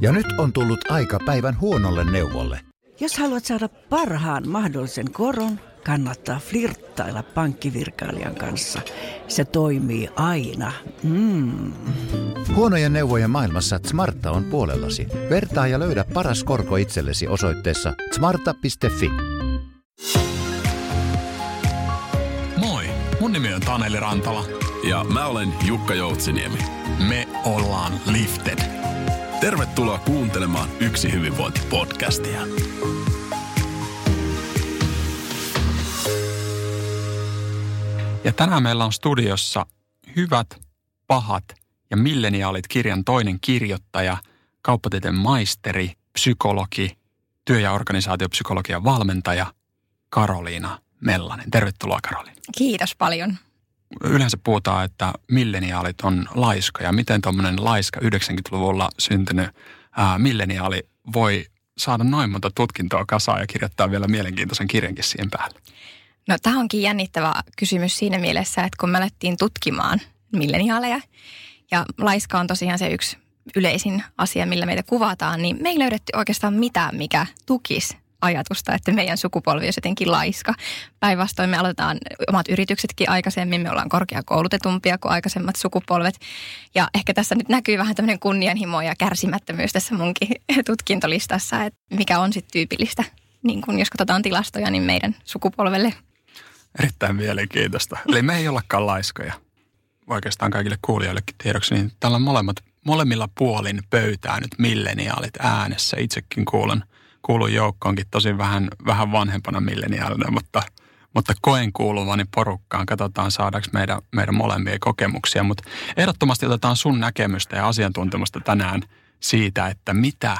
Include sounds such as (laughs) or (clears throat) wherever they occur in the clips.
Ja nyt on tullut aika päivän huonolle neuvolle. Jos haluat saada parhaan mahdollisen koron, kannattaa flirttailla pankkivirkailijan kanssa. Se toimii aina. Mm. Huonojen neuvojen maailmassa Smarta on puolellasi. Vertaa ja löydä paras korko itsellesi osoitteessa smarta.fi. Moi, mun nimi on Taneli Rantala. Ja mä olen Jukka Joutsiniemi. Me ollaan Lifted. Tervetuloa kuuntelemaan Yksi hyvinvointi-podcastia. Ja tänään meillä on studiossa Hyvät, pahat ja milleniaalit kirjan toinen kirjoittaja, kauppatieteen maisteri, psykologi, työ- ja organisaatiopsykologian valmentaja Karoliina Mellanen. Tervetuloa Karoliina. Kiitos paljon. Yleensä puhutaan, että milleniaalit on laiskoja. Miten tuommoinen laiska 90-luvulla syntynyt ää, milleniaali voi saada noin monta tutkintoa kasaan ja kirjoittaa vielä mielenkiintoisen kirjankin siihen päälle? No tämä onkin jännittävä kysymys siinä mielessä, että kun me alettiin tutkimaan milleniaaleja ja laiska on tosiaan se yksi yleisin asia, millä meitä kuvataan, niin me ei löydetty oikeastaan mitään, mikä tukisi ajatusta, että meidän sukupolvi olisi jotenkin laiska. Päinvastoin me aloitetaan omat yrityksetkin aikaisemmin, me ollaan korkeakoulutetumpia kuin aikaisemmat sukupolvet. Ja ehkä tässä nyt näkyy vähän tämmöinen kunnianhimo ja kärsimättömyys tässä munkin (laughs) tutkintolistassa, että mikä on sitten tyypillistä, niin kun jos katsotaan tilastoja, niin meidän sukupolvelle. Erittäin mielenkiintoista. Eli me ei ollakaan laiskoja. Oikeastaan kaikille kuulijoillekin tiedoksi, niin täällä on molemmat, molemmilla puolin pöytää nyt milleniaalit äänessä. Itsekin kuulen kuulun joukkoonkin tosi vähän, vähän vanhempana milleniaalina, mutta, mutta koen kuuluvani porukkaan. Katsotaan saadaanko meidän, meidän molempia kokemuksia, mutta ehdottomasti otetaan sun näkemystä ja asiantuntemusta tänään siitä, että mitä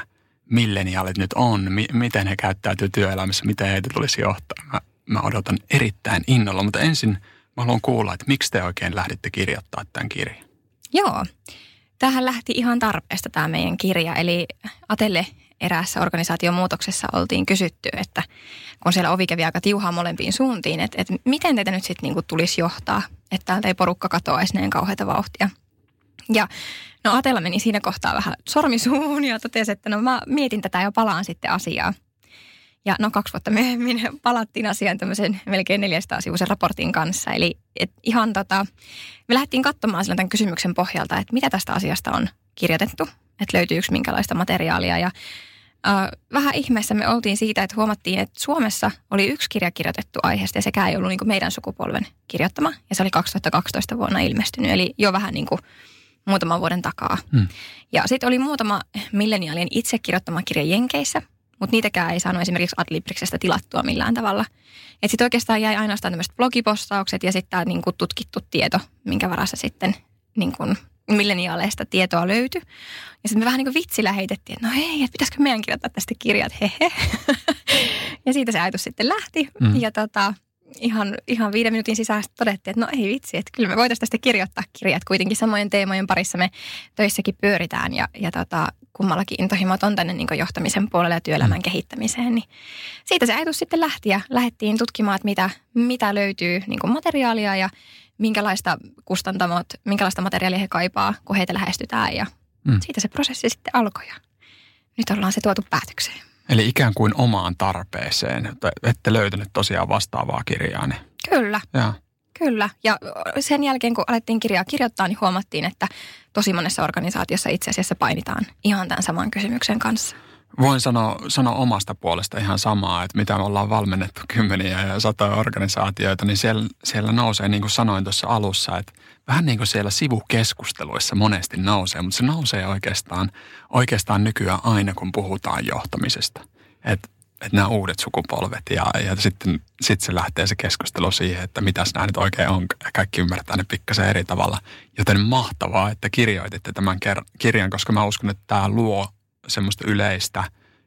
milleniaalit nyt on, mi- miten he käyttäytyy työelämässä, miten heitä tulisi johtaa. Mä, mä odotan erittäin innolla, mutta ensin mä haluan kuulla, että miksi te oikein lähditte kirjoittaa tämän kirjan? Joo, tähän lähti ihan tarpeesta tämä meidän kirja, eli Atelle eräässä organisaation muutoksessa oltiin kysytty, että kun siellä ovi kävi aika tiuhaa molempiin suuntiin, että, että miten teitä nyt sitten niinku tulisi johtaa, että täältä ei porukka katoaisi näin kauheita vauhtia. Ja no Atella meni siinä kohtaa vähän sormisuun ja totesi, että no mä mietin tätä ja palaan sitten asiaa. Ja no kaksi vuotta myöhemmin (laughs) palattiin asiaan tämmöisen melkein 400 sivuisen raportin kanssa. Eli et ihan tota, me lähdettiin katsomaan tämän kysymyksen pohjalta, että mitä tästä asiasta on kirjoitettu, että löytyykö minkälaista materiaalia. Ja äh, vähän ihmeessä me oltiin siitä, että huomattiin, että Suomessa oli yksi kirja kirjoitettu aiheesta ja sekään ei ollut niin kuin meidän sukupolven kirjoittama. Ja se oli 2012 vuonna ilmestynyt, eli jo vähän niin kuin muutaman vuoden takaa. Hmm. Ja sitten oli muutama milleniaalien itse kirjoittama kirja Jenkeissä, mutta niitäkään ei saanut esimerkiksi Adlibriksestä tilattua millään tavalla. Että sitten oikeastaan jäi ainoastaan tämmöiset blogipostaukset ja sitten tämä niinku tutkittu tieto, minkä varassa sitten niinku milleniaaleista tietoa löytyi. Ja sitten me vähän niin kuin vitsillä heitettiin, että no hei, että pitäisikö meidän kirjoittaa tästä kirjat, hehe. (laughs) ja siitä se ajatus sitten lähti. Mm. Ja tota, ihan, ihan viiden minuutin sisään todettiin, että no ei vitsi, että kyllä me voitaisiin tästä kirjoittaa kirjat. Kuitenkin samojen teemojen parissa me töissäkin pyöritään ja, ja tota, kummallakin intohimot on tänne niin johtamisen puolelle ja työelämän mm. kehittämiseen. Niin siitä se ajatus sitten lähti ja lähdettiin tutkimaan, että mitä, mitä löytyy niin materiaalia ja minkälaista kustantamot, minkälaista materiaalia he kaipaa, kun heitä lähestytään ja mm. siitä se prosessi sitten alkoi ja nyt ollaan se tuotu päätökseen. Eli ikään kuin omaan tarpeeseen. Ette löytänyt tosiaan vastaavaa kirjaa. Niin. Kyllä. Ja. Kyllä. Ja sen jälkeen, kun alettiin kirjaa kirjoittaa, niin huomattiin, että tosi monessa organisaatiossa itse asiassa painitaan ihan tämän saman kysymyksen kanssa. Voin sanoa, sanoa omasta puolesta ihan samaa, että mitä me ollaan valmennettu (laughs) kymmeniä ja satoja organisaatioita, niin siellä, siellä nousee, niin kuin sanoin tuossa alussa, että vähän niin kuin siellä sivukeskusteluissa monesti nousee, mutta se nousee oikeastaan, oikeastaan nykyään aina, kun puhutaan johtamisesta. Että et nämä uudet sukupolvet ja, ja sitten sit se lähtee se keskustelu siihen, että mitäs nämä nyt oikein on. Kaikki ymmärtää ne pikkasen eri tavalla. Joten mahtavaa, että kirjoititte tämän kirjan, koska mä uskon, että tämä luo semmoista yleistä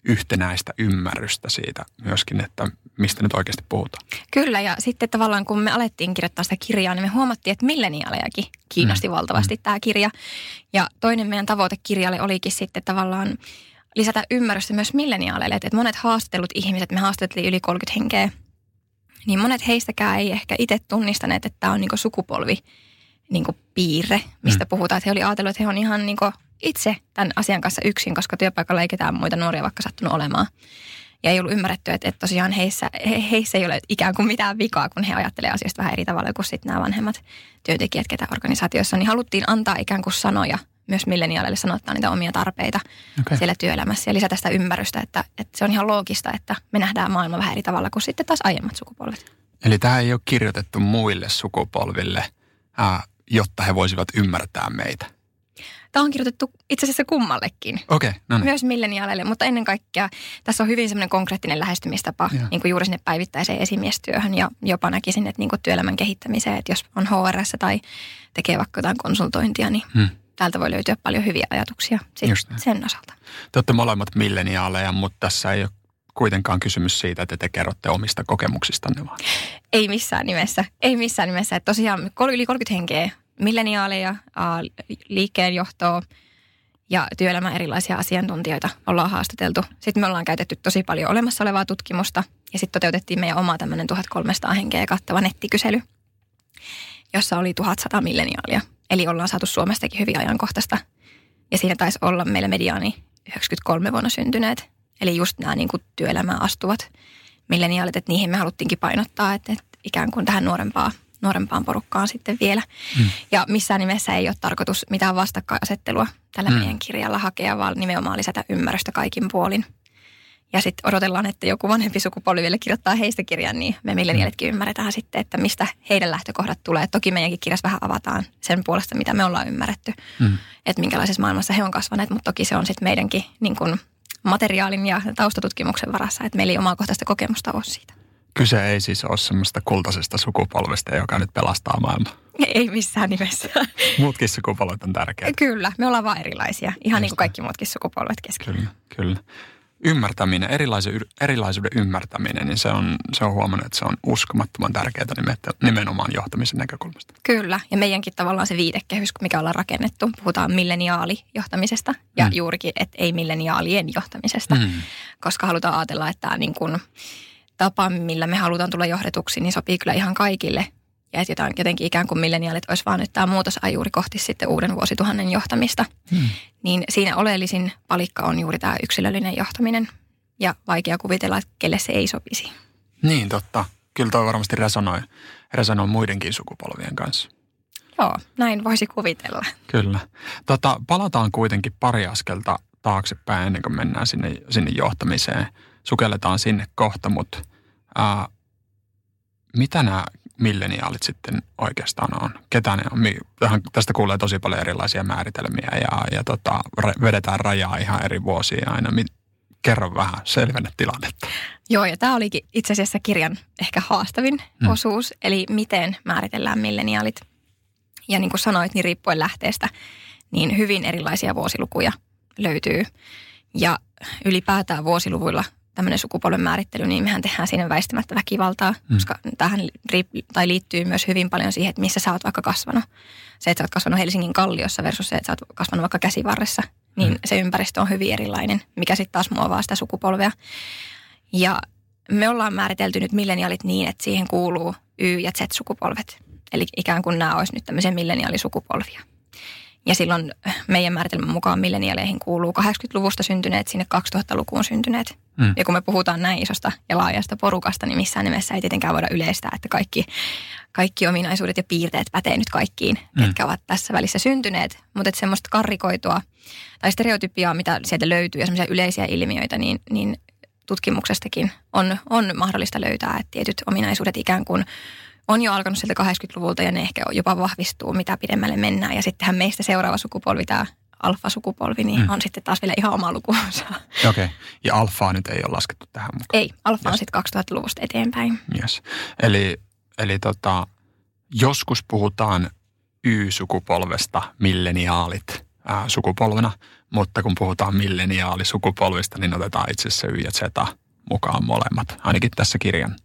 yhtenäistä ymmärrystä siitä myöskin, että mistä nyt oikeasti puhutaan. Kyllä, ja sitten tavallaan kun me alettiin kirjoittaa sitä kirjaa, niin me huomattiin, että milleniaalejakin kiinnosti mm. valtavasti mm. tämä kirja. Ja toinen meidän tavoite kirjalle olikin sitten tavallaan lisätä ymmärrystä myös milleniaaleille, että monet haastattelut ihmiset, me haastattelin yli 30 henkeä, niin monet heistäkään ei ehkä itse tunnistaneet, että tämä on niinku sukupolvi niinku piirre, mistä mm. puhutaan. Että he oli ajatellut, että he on ihan niinku itse tämän asian kanssa yksin, koska työpaikalla ei ketään muita nuoria vaikka sattunut olemaan. Ja ei ollut ymmärretty, että, että tosiaan heissä, he, heissä ei ole ikään kuin mitään vikaa, kun he ajattelevat asioista vähän eri tavalla kuin sitten nämä vanhemmat työntekijät, ketä organisaatiossa. Niin haluttiin antaa ikään kuin sanoja myös milleniaaleille sanottaa niitä omia tarpeita okay. siellä työelämässä ja lisätä sitä ymmärrystä, että, että se on ihan loogista, että me nähdään maailma vähän eri tavalla kuin sitten taas aiemmat sukupolvet. Eli tämä ei ole kirjoitettu muille sukupolville, jotta he voisivat ymmärtää meitä. Tämä on kirjoitettu itse asiassa kummallekin. Okei, okay, no niin. Myös milleniaaleille, mutta ennen kaikkea tässä on hyvin semmoinen konkreettinen lähestymistapa niin kuin juuri sinne päivittäiseen esimiestyöhön ja jopa näkisin, että niin kuin työelämän kehittämiseen, että jos on HRS tai tekee vaikka jotain konsultointia, niin hmm. täältä voi löytyä paljon hyviä ajatuksia sit sen osalta. Te olette molemmat milleniaaleja, mutta tässä ei ole kuitenkaan kysymys siitä, että te kerrotte omista kokemuksistanne vaan. Ei missään nimessä. Ei missään nimessä. Että tosiaan yli 30 henkeä milleniaaleja, liikkeenjohtoa ja työelämän erilaisia asiantuntijoita ollaan haastateltu. Sitten me ollaan käytetty tosi paljon olemassa olevaa tutkimusta ja sitten toteutettiin meidän oma tämmöinen 1300 henkeä kattava nettikysely, jossa oli 1100 milleniaalia. Eli ollaan saatu Suomestakin hyvin ajankohtaista. Ja siinä taisi olla meillä mediaani 93 vuonna syntyneet. Eli just nämä niin työelämään astuvat milleniaalit, että niihin me haluttiinkin painottaa, että, että ikään kuin tähän nuorempaan nuorempaan porukkaan sitten vielä. Mm. Ja missään nimessä ei ole tarkoitus mitään vastakkainasettelua tällä mm. meidän kirjalla hakea, vaan nimenomaan lisätä ymmärrystä kaikin puolin. Ja sitten odotellaan, että joku vanhempi sukupolvi vielä kirjoittaa heistä kirjan, niin me millenialitkin ymmärretään sitten, että mistä heidän lähtökohdat tulee. Toki meidänkin kirjassa vähän avataan sen puolesta, mitä me ollaan ymmärretty, mm. että minkälaisessa maailmassa he on kasvaneet, mutta toki se on sitten meidänkin niin kun, materiaalin ja taustatutkimuksen varassa, että meillä ei omakohtaista kokemusta ole siitä. Kyse ei siis ole semmoista kultaisesta sukupolvesta, joka nyt pelastaa maailmaa. Ei missään nimessä. (laughs) Muutkin sukupolvet on tärkeitä. Kyllä, me ollaan vaan erilaisia, ihan Just niin kuin kaikki muutkin sukupolvet kesken. Kyllä, kyllä. Ymmärtäminen, erilaisuuden, erilaisuuden ymmärtäminen, niin se on, se on huomannut, että se on uskomattoman tärkeää nimenomaan johtamisen näkökulmasta. Kyllä, ja meidänkin tavallaan se viidekehys, mikä ollaan rakennettu, puhutaan milleniaalijohtamisesta ja mm. juurikin, että ei milleniaalien johtamisesta, mm. koska halutaan ajatella, että tämä niin kuin – tapa, millä me halutaan tulla johdetuksi, niin sopii kyllä ihan kaikille. Ja että jotenkin ikään kuin milleniaalit olisi vaan nyt tämä juuri kohti sitten uuden vuosituhannen johtamista. Hmm. Niin siinä oleellisin palikka on juuri tämä yksilöllinen johtaminen. Ja vaikea kuvitella, että kelle se ei sopisi. Niin, totta. Kyllä toi varmasti resonoi, resonoi muidenkin sukupolvien kanssa. Joo, näin voisi kuvitella. Kyllä. Tota, palataan kuitenkin pari askelta taaksepäin ennen kuin mennään sinne, sinne johtamiseen – sukelletaan sinne kohta, mutta ää, mitä nämä milleniaalit sitten oikeastaan on? Ketä ne on? Tähän, tästä kuulee tosi paljon erilaisia määritelmiä ja, ja tota, vedetään rajaa ihan eri vuosia aina. Kerro vähän, selvennä tilannetta. Joo, ja tämä olikin itse asiassa kirjan ehkä haastavin hmm. osuus, eli miten määritellään milleniaalit. Ja niin kuin sanoit, niin riippuen lähteestä, niin hyvin erilaisia vuosilukuja löytyy. Ja ylipäätään vuosiluvuilla tämmöinen sukupolven määrittely, niin mehän tehdään siinä väistämättä väkivaltaa, mm. koska tähän tai liittyy myös hyvin paljon siihen, että missä sä oot vaikka kasvanut. Se, että sä oot kasvanut Helsingin kalliossa versus se, että sä oot kasvanut vaikka käsivarressa, niin mm. se ympäristö on hyvin erilainen, mikä sitten taas muovaa sitä sukupolvea. Ja me ollaan määritelty nyt milleniaalit niin, että siihen kuuluu Y- ja Z-sukupolvet. Eli ikään kuin nämä olisi nyt tämmöisiä milleniaalisukupolvia. Ja silloin meidän määritelmän mukaan milleniaaleihin kuuluu 80-luvusta syntyneet sinne 2000-lukuun syntyneet. Mm. Ja kun me puhutaan näin isosta ja laajasta porukasta, niin missään nimessä ei tietenkään voida yleistää, että kaikki, kaikki ominaisuudet ja piirteet pätee nyt kaikkiin, mm. ketkä ovat tässä välissä syntyneet. Mutta että semmoista karrikoitua tai stereotypiaa, mitä sieltä löytyy ja semmoisia yleisiä ilmiöitä, niin, niin tutkimuksestakin on, on mahdollista löytää, että tietyt ominaisuudet ikään kuin on jo alkanut sieltä 80-luvulta ja ne ehkä jopa vahvistuu, mitä pidemmälle mennään. Ja sittenhän meistä seuraava sukupolvi, tämä alfa-sukupolvi, niin mm. on sitten taas vielä ihan oma lukuunsa. Okei, okay. ja alfaa nyt ei ole laskettu tähän mukaan? Ei, alfa yes. on sitten 2000-luvusta eteenpäin. Yes. Eli, eli tota, joskus puhutaan Y-sukupolvesta, milleniaalit ää, sukupolvena, mutta kun puhutaan milleniaalisukupolvista, niin otetaan itse asiassa Y ja Z mukaan molemmat, ainakin tässä kirjan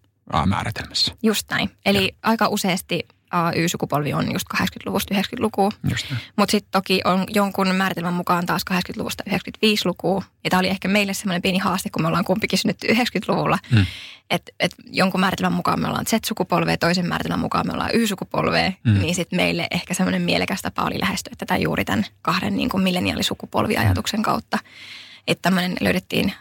määritelmässä. Just näin. Eli ja. aika useasti Y-sukupolvi on just 80-luvusta 90-lukua. Just näin. Mutta sitten toki on jonkun määritelmän mukaan taas 80-luvusta 95-lukua. Ja tämä oli ehkä meille semmoinen pieni haaste, kun me ollaan kumpikin synnytty 90-luvulla. Mm. Että et jonkun määritelmän mukaan me ollaan Z-sukupolvea, toisen määritelmän mukaan me ollaan Y-sukupolvea. Mm. Niin sitten meille ehkä semmoinen mielekäs tapa oli lähestyä tätä juuri tämän kahden niin kuin milleniaalisukupolviajatuksen kautta. Että tämmöinen löydettiin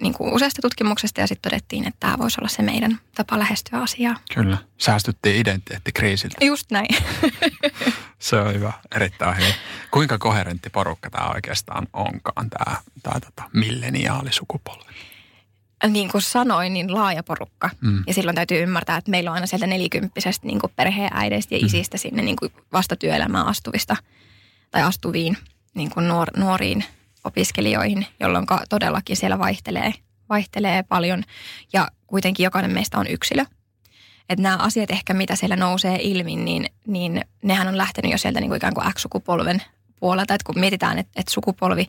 niin kuin useasta tutkimuksesta ja sitten todettiin, että tämä voisi olla se meidän tapa lähestyä asiaa. Kyllä. Säästyttiin identiteettikriisiltä. Just näin. (laughs) Se on hyvä, erittäin hyvä. Kuinka koherentti porukka tämä oikeastaan onkaan, tämä, tämä tota, milleniaalisukupolvi? niin kuin sanoin, niin laaja porukka. Mm. Ja silloin täytyy ymmärtää, että meillä on aina sieltä nelikymppisestä niin kuin perheenäideistä ja Mm. isistä sinne niin kuin vasta työelämään astuvista tai astuviin niin kuin nuor, nuoriin opiskelijoihin, jolloin todellakin siellä vaihtelee, vaihtelee paljon. Ja kuitenkin jokainen meistä on yksilö. Että nämä asiat ehkä, mitä siellä nousee ilmi, niin, niin nehän on lähtenyt jo sieltä niin kuin ikään kuin X-sukupolven puolelta. Että kun mietitään, että, että sukupolvi,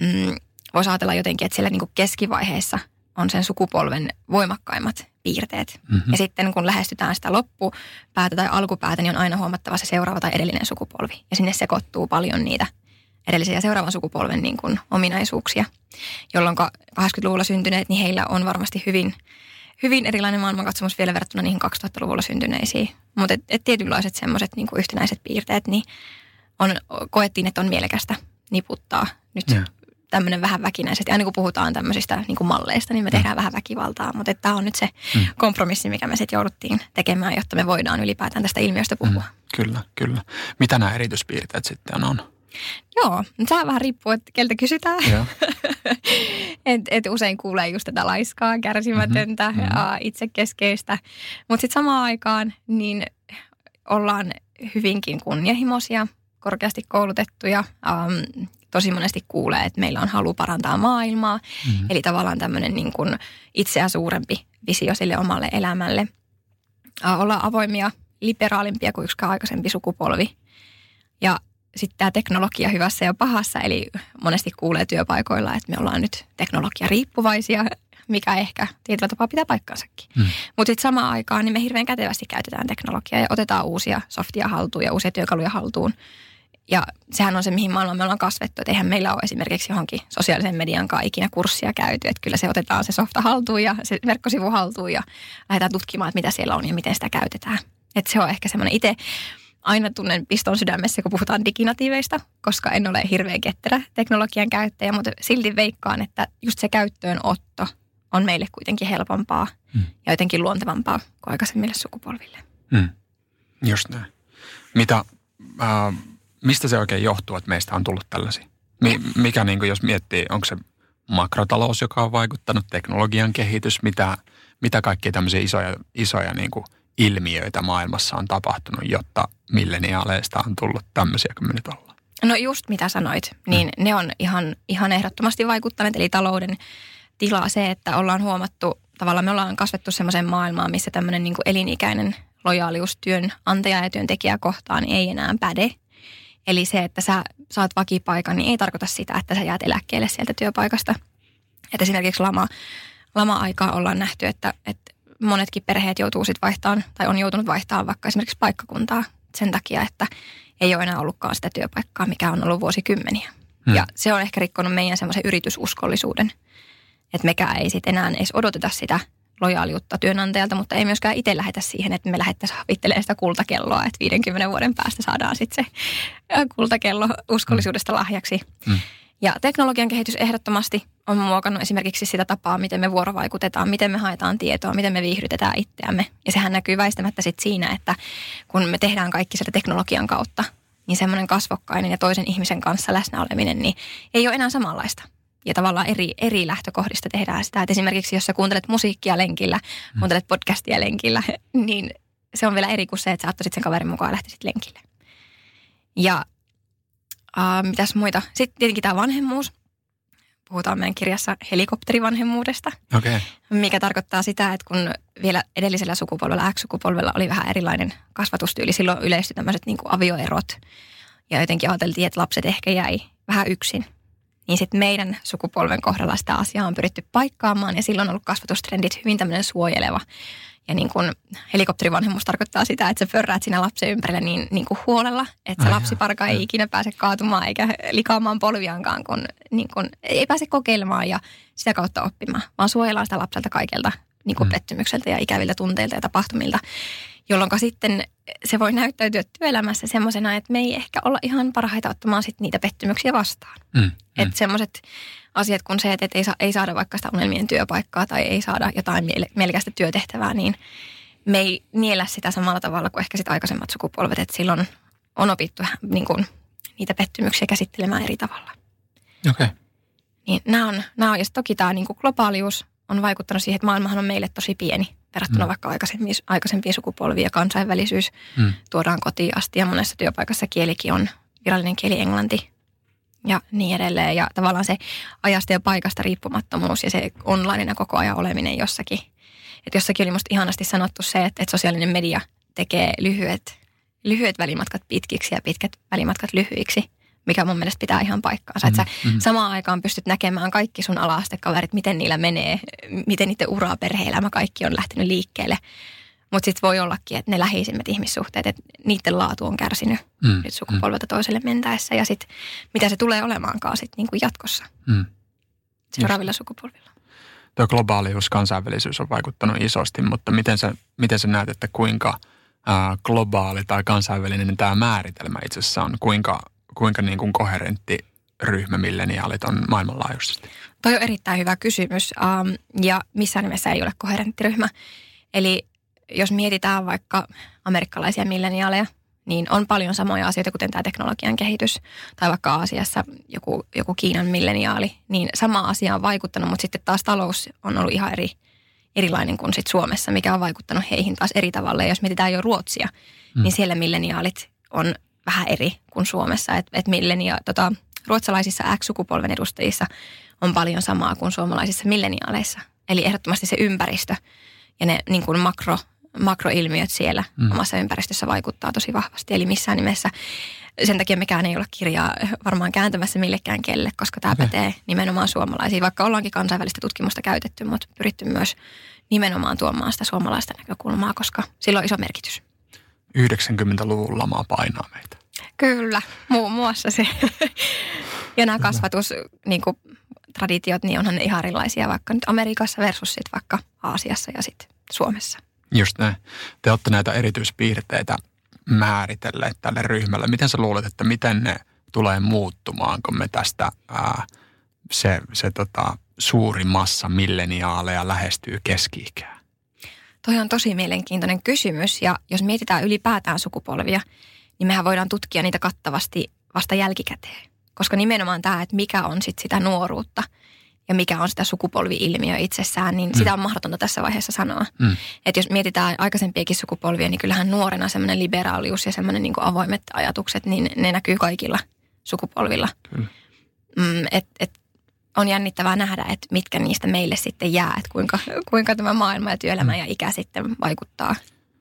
mm, voisi ajatella jotenkin, että siellä niin kuin keskivaiheessa on sen sukupolven voimakkaimmat piirteet. Mm-hmm. Ja sitten kun lähestytään sitä loppupäätä tai alkupäätä, niin on aina huomattava se seuraava tai edellinen sukupolvi. Ja sinne sekoittuu paljon niitä edellisen ja seuraavan sukupolven niin kuin ominaisuuksia, jolloin 80-luvulla syntyneet, niin heillä on varmasti hyvin, hyvin erilainen maailmankatsomus vielä verrattuna niihin 2000-luvulla syntyneisiin. Mutta et, et tietynlaiset semmoiset niin yhtenäiset piirteet, niin on, koettiin, että on mielekästä niputtaa nyt tämmöinen vähän väkinäisesti. Aina kun puhutaan tämmöisistä niin kuin malleista, niin me tehdään vähän väkivaltaa. Mutta tämä on nyt se Mm. kompromissi, mikä me sitten jouduttiin tekemään, jotta me voidaan ylipäätään tästä ilmiöstä puhua. Mm, kyllä, kyllä. Mitä nämä erityispiirteet sitten on? Joo, mutta tämä vähän riippuu, että keltä kysytään. (laughs) Et, et usein kuulee just tätä laiskaa, kärsimätöntä, Mhm, mm-hmm. mhm. ja itsekeskeistä. Mutta sitten samaan aikaan niin ollaan hyvinkin kunnianhimoisia, korkeasti koulutettuja. Um, tosi monesti kuulee, että meillä on halu parantaa maailmaa. Mm-hmm. Eli tavallaan tämmöinen niin kuin itseä suurempi visio sille omalle elämälle. Uh, ollaan avoimia, liberaalimpia kuin yksikään aikaisempi sukupolvi. Ja sitten tämä teknologia hyvässä ja pahassa, eli monesti kuulee työpaikoilla, että me ollaan nyt teknologia riippuvaisia, mikä ehkä tietyllä tapaa pitää paikkansakin. Mm. Mutta sitten samaan aikaan niin me hirveän kätevästi käytetään teknologiaa ja otetaan uusia softia haltuun ja uusia työkaluja haltuun. Ja sehän on se, mihin maailman me ollaan kasvettu. Että eihän meillä ole esimerkiksi johonkin sosiaalisen median kanssa ikinä kurssia käyty. Että kyllä se otetaan se softa haltuun ja se verkkosivu haltuun ja lähdetään tutkimaan, että mitä siellä on ja miten sitä käytetään. Että se on ehkä semmoinen itse aina tunnen piston sydämessä, kun puhutaan diginatiiveista, koska en ole hirveän ketterä teknologian käyttäjä, mutta silti veikkaan, että just se käyttöönotto on meille kuitenkin helpompaa Mm. ja jotenkin luontevampaa kuin aikaisemmille sukupolville. Mm. Just näin. Mitä, äh, mistä se oikein johtuu, että meistä on tullut tällaisia? Mi- mikä, niin kuin, jos miettii, onko se makrotalous, joka on vaikuttanut, teknologian kehitys, mitä, mitä kaikkia tämmöisiä isoja, isoja niin kuin ilmiöitä maailmassa on tapahtunut, jotta milleniaaleista on tullut tämmöisiä kuin me nyt ollaan? No just mitä sanoit, niin ne on ihan, ihan ehdottomasti vaikuttaneet. Eli talouden tila se, että ollaan huomattu, tavallaan me ollaan kasvettu semmoiseen maailmaan, missä tämmöinen niin elinikäinen lojaalius työnantaja ja työntekijää kohtaan ei enää päde. Eli se, että sä saat vakipaikan, niin ei tarkoita sitä, että sä jäät eläkkeelle sieltä työpaikasta. Että esimerkiksi lama, lama-aikaa ollaan nähty, että, että monetkin perheet joutuu sitten vaihtamaan tai on joutunut vaihtamaan vaikka esimerkiksi paikkakuntaa sen takia, että ei ole enää ollutkaan sitä työpaikkaa, mikä on ollut vuosikymmeniä. Hmm. Ja se on ehkä rikkonut meidän semmoisen yritysuskollisuuden, että mekään ei sitten enää edes odoteta sitä lojaaliutta työnantajalta, mutta ei myöskään itse lähetä siihen, että me lähettäisiin havittelemaan sitä kultakelloa, että 50 vuoden päästä saadaan sitten se kultakello uskollisuudesta lahjaksi. Mm. Ja teknologian kehitys ehdottomasti on muokannut esimerkiksi sitä tapaa, miten me vuorovaikutetaan, miten me haetaan tietoa, miten me viihdytetään itseämme. Ja sehän näkyy väistämättä sit siinä, että kun me tehdään kaikki sitä teknologian kautta, niin semmoinen kasvokkainen ja toisen ihmisen kanssa läsnä oleminen, niin ei ole enää samanlaista. Ja tavallaan eri, eri lähtökohdista tehdään sitä. Että esimerkiksi jos sä kuuntelet musiikkia lenkillä, kuuntelet podcastia lenkillä, (laughs) niin se on vielä eri kuin se, että sä ottaisit sen kaverin mukaan ja lähtisit lenkille. Ja uh, mitäs muita? Sitten tietenkin tämä vanhemmuus. Puhutaan meidän kirjassa helikopterivanhemmuudesta. Okay. mikä tarkoittaa sitä, että kun vielä edellisellä sukupolvella, X-sukupolvella oli vähän erilainen kasvatustyyli, silloin yleistyi tämmöiset niin avioerot. Ja jotenkin ajateltiin, että lapset ehkä jäi vähän yksin. Niin sitten meidän sukupolven kohdalla sitä asiaa on pyritty paikkaamaan ja silloin on ollut kasvatustrendit hyvin tämmöinen suojeleva. Ja niin kuin helikopterivanhemmus tarkoittaa sitä, että sä pörräät siinä lapsen ympärillä niin, niin kuin huolella, että se lapsiparka ei ikinä pääse kaatumaan eikä likaamaan polviankaan, kun, niin kuin, ei pääse kokeilemaan ja sitä kautta oppimaan, vaan suojellaan sitä lapselta kaikelta niin kuin mm. pettymykseltä ja ikäviltä tunteilta ja tapahtumilta, jolloin sitten se voi näyttäytyä työelämässä semmoisena, että me ei ehkä olla ihan parhaita ottamaan sit niitä pettymyksiä vastaan. Mm. Mm. Että semmoiset asiat kuin se, että ei, saa, ei saada vaikka sitä unelmien työpaikkaa tai ei saada jotain mielekästä työtehtävää, niin me ei niellä sitä samalla tavalla kuin ehkä sit aikaisemmat sukupolvet, että silloin on opittu niin kuin, niitä pettymyksiä käsittelemään eri tavalla. Okei. Okay. Niin nämä on, nämä on, ja toki tämä niin kuin globaalius on vaikuttanut siihen, että maailmahan on meille tosi pieni verrattuna mm. vaikka aikaisempiin, aikaisempiin sukupolviin ja kansainvälisyys mm. tuodaan kotiin asti ja monessa työpaikassa kielikin on virallinen kieli englanti ja niin edelleen. Ja tavallaan se ajasta ja paikasta riippumattomuus ja se online koko ajan oleminen jossakin. Että jossakin oli musta ihanasti sanottu se, että, että sosiaalinen media tekee lyhyet, lyhyet välimatkat pitkiksi ja pitkät välimatkat lyhyiksi mikä mun mielestä pitää ihan paikkaansa. Mm, että sä mm. samaan aikaan pystyt näkemään kaikki sun alaastekaverit, miten niillä menee, miten niiden uraa, perhe-elämä, kaikki on lähtenyt liikkeelle. Mutta sitten voi ollakin, että ne läheisimmät ihmissuhteet, että niiden laatu on kärsinyt mm. sukupolvelta mm. toiselle mentäessä. Ja sitten mitä se tulee olemaankaan sit niinku jatkossa mm. seuraavilla Just. sukupolvilla. Tuo globaalius, kansainvälisyys on vaikuttanut isosti, mutta miten sä, miten sä näet, että kuinka globaali tai kansainvälinen tämä määritelmä itse asiassa on? Kuinka, kuinka niin kuin koherentti ryhmä milleniaalit on maailmanlaajuisesti? Toi on erittäin hyvä kysymys um, ja missään nimessä ei ole koherentti ryhmä. Eli jos mietitään vaikka amerikkalaisia milleniaaleja, niin on paljon samoja asioita, kuten tämä teknologian kehitys tai vaikka Aasiassa joku, joku Kiinan milleniaali, niin sama asia on vaikuttanut, mutta sitten taas talous on ollut ihan eri, erilainen kuin sit Suomessa, mikä on vaikuttanut heihin taas eri tavalla. Ja jos mietitään jo Ruotsia, mm. niin siellä milleniaalit on vähän eri kuin Suomessa. Että et millenia, tota, ruotsalaisissa X-sukupolven edustajissa on paljon samaa kuin suomalaisissa milleniaaleissa. Eli ehdottomasti se ympäristö ja ne niin kuin makro, makroilmiöt siellä mm. omassa ympäristössä vaikuttaa tosi vahvasti. Eli missään nimessä sen takia mekään ei ole kirjaa varmaan kääntämässä millekään kelle, koska tämä okay. pätee nimenomaan suomalaisiin. Vaikka ollaankin kansainvälistä tutkimusta käytetty, mutta pyritty myös nimenomaan tuomaan sitä suomalaista näkökulmaa, koska sillä on iso merkitys. 90-luvun lama painaa meitä. Kyllä, muun muassa se. ja nämä kasvatus, niin kuin, traditiot, niin onhan ne ihan erilaisia vaikka nyt Amerikassa versus sitten vaikka Aasiassa ja sitten Suomessa. Just näin. Te olette näitä erityispiirteitä määritelleet tälle ryhmälle. Miten sä luulet, että miten ne tulee muuttumaan, kun me tästä ää, se, se tota, suuri massa milleniaaleja lähestyy keski-ikää? Toi on tosi mielenkiintoinen kysymys ja jos mietitään ylipäätään sukupolvia, niin mehän voidaan tutkia niitä kattavasti vasta jälkikäteen. Koska nimenomaan tämä, että mikä on sit sitä nuoruutta ja mikä on sitä sukupolvi-ilmiö itsessään, niin mm. sitä on mahdotonta tässä vaiheessa sanoa. Mm. Että jos mietitään aikaisempiakin sukupolvia, niin kyllähän nuorena semmoinen liberaalius ja semmoinen niin avoimet ajatukset, niin ne näkyy kaikilla sukupolvilla. Mm, et, et on jännittävää nähdä, että mitkä niistä meille sitten jää, että kuinka, kuinka tämä maailma ja työelämä mm. ja ikä sitten vaikuttaa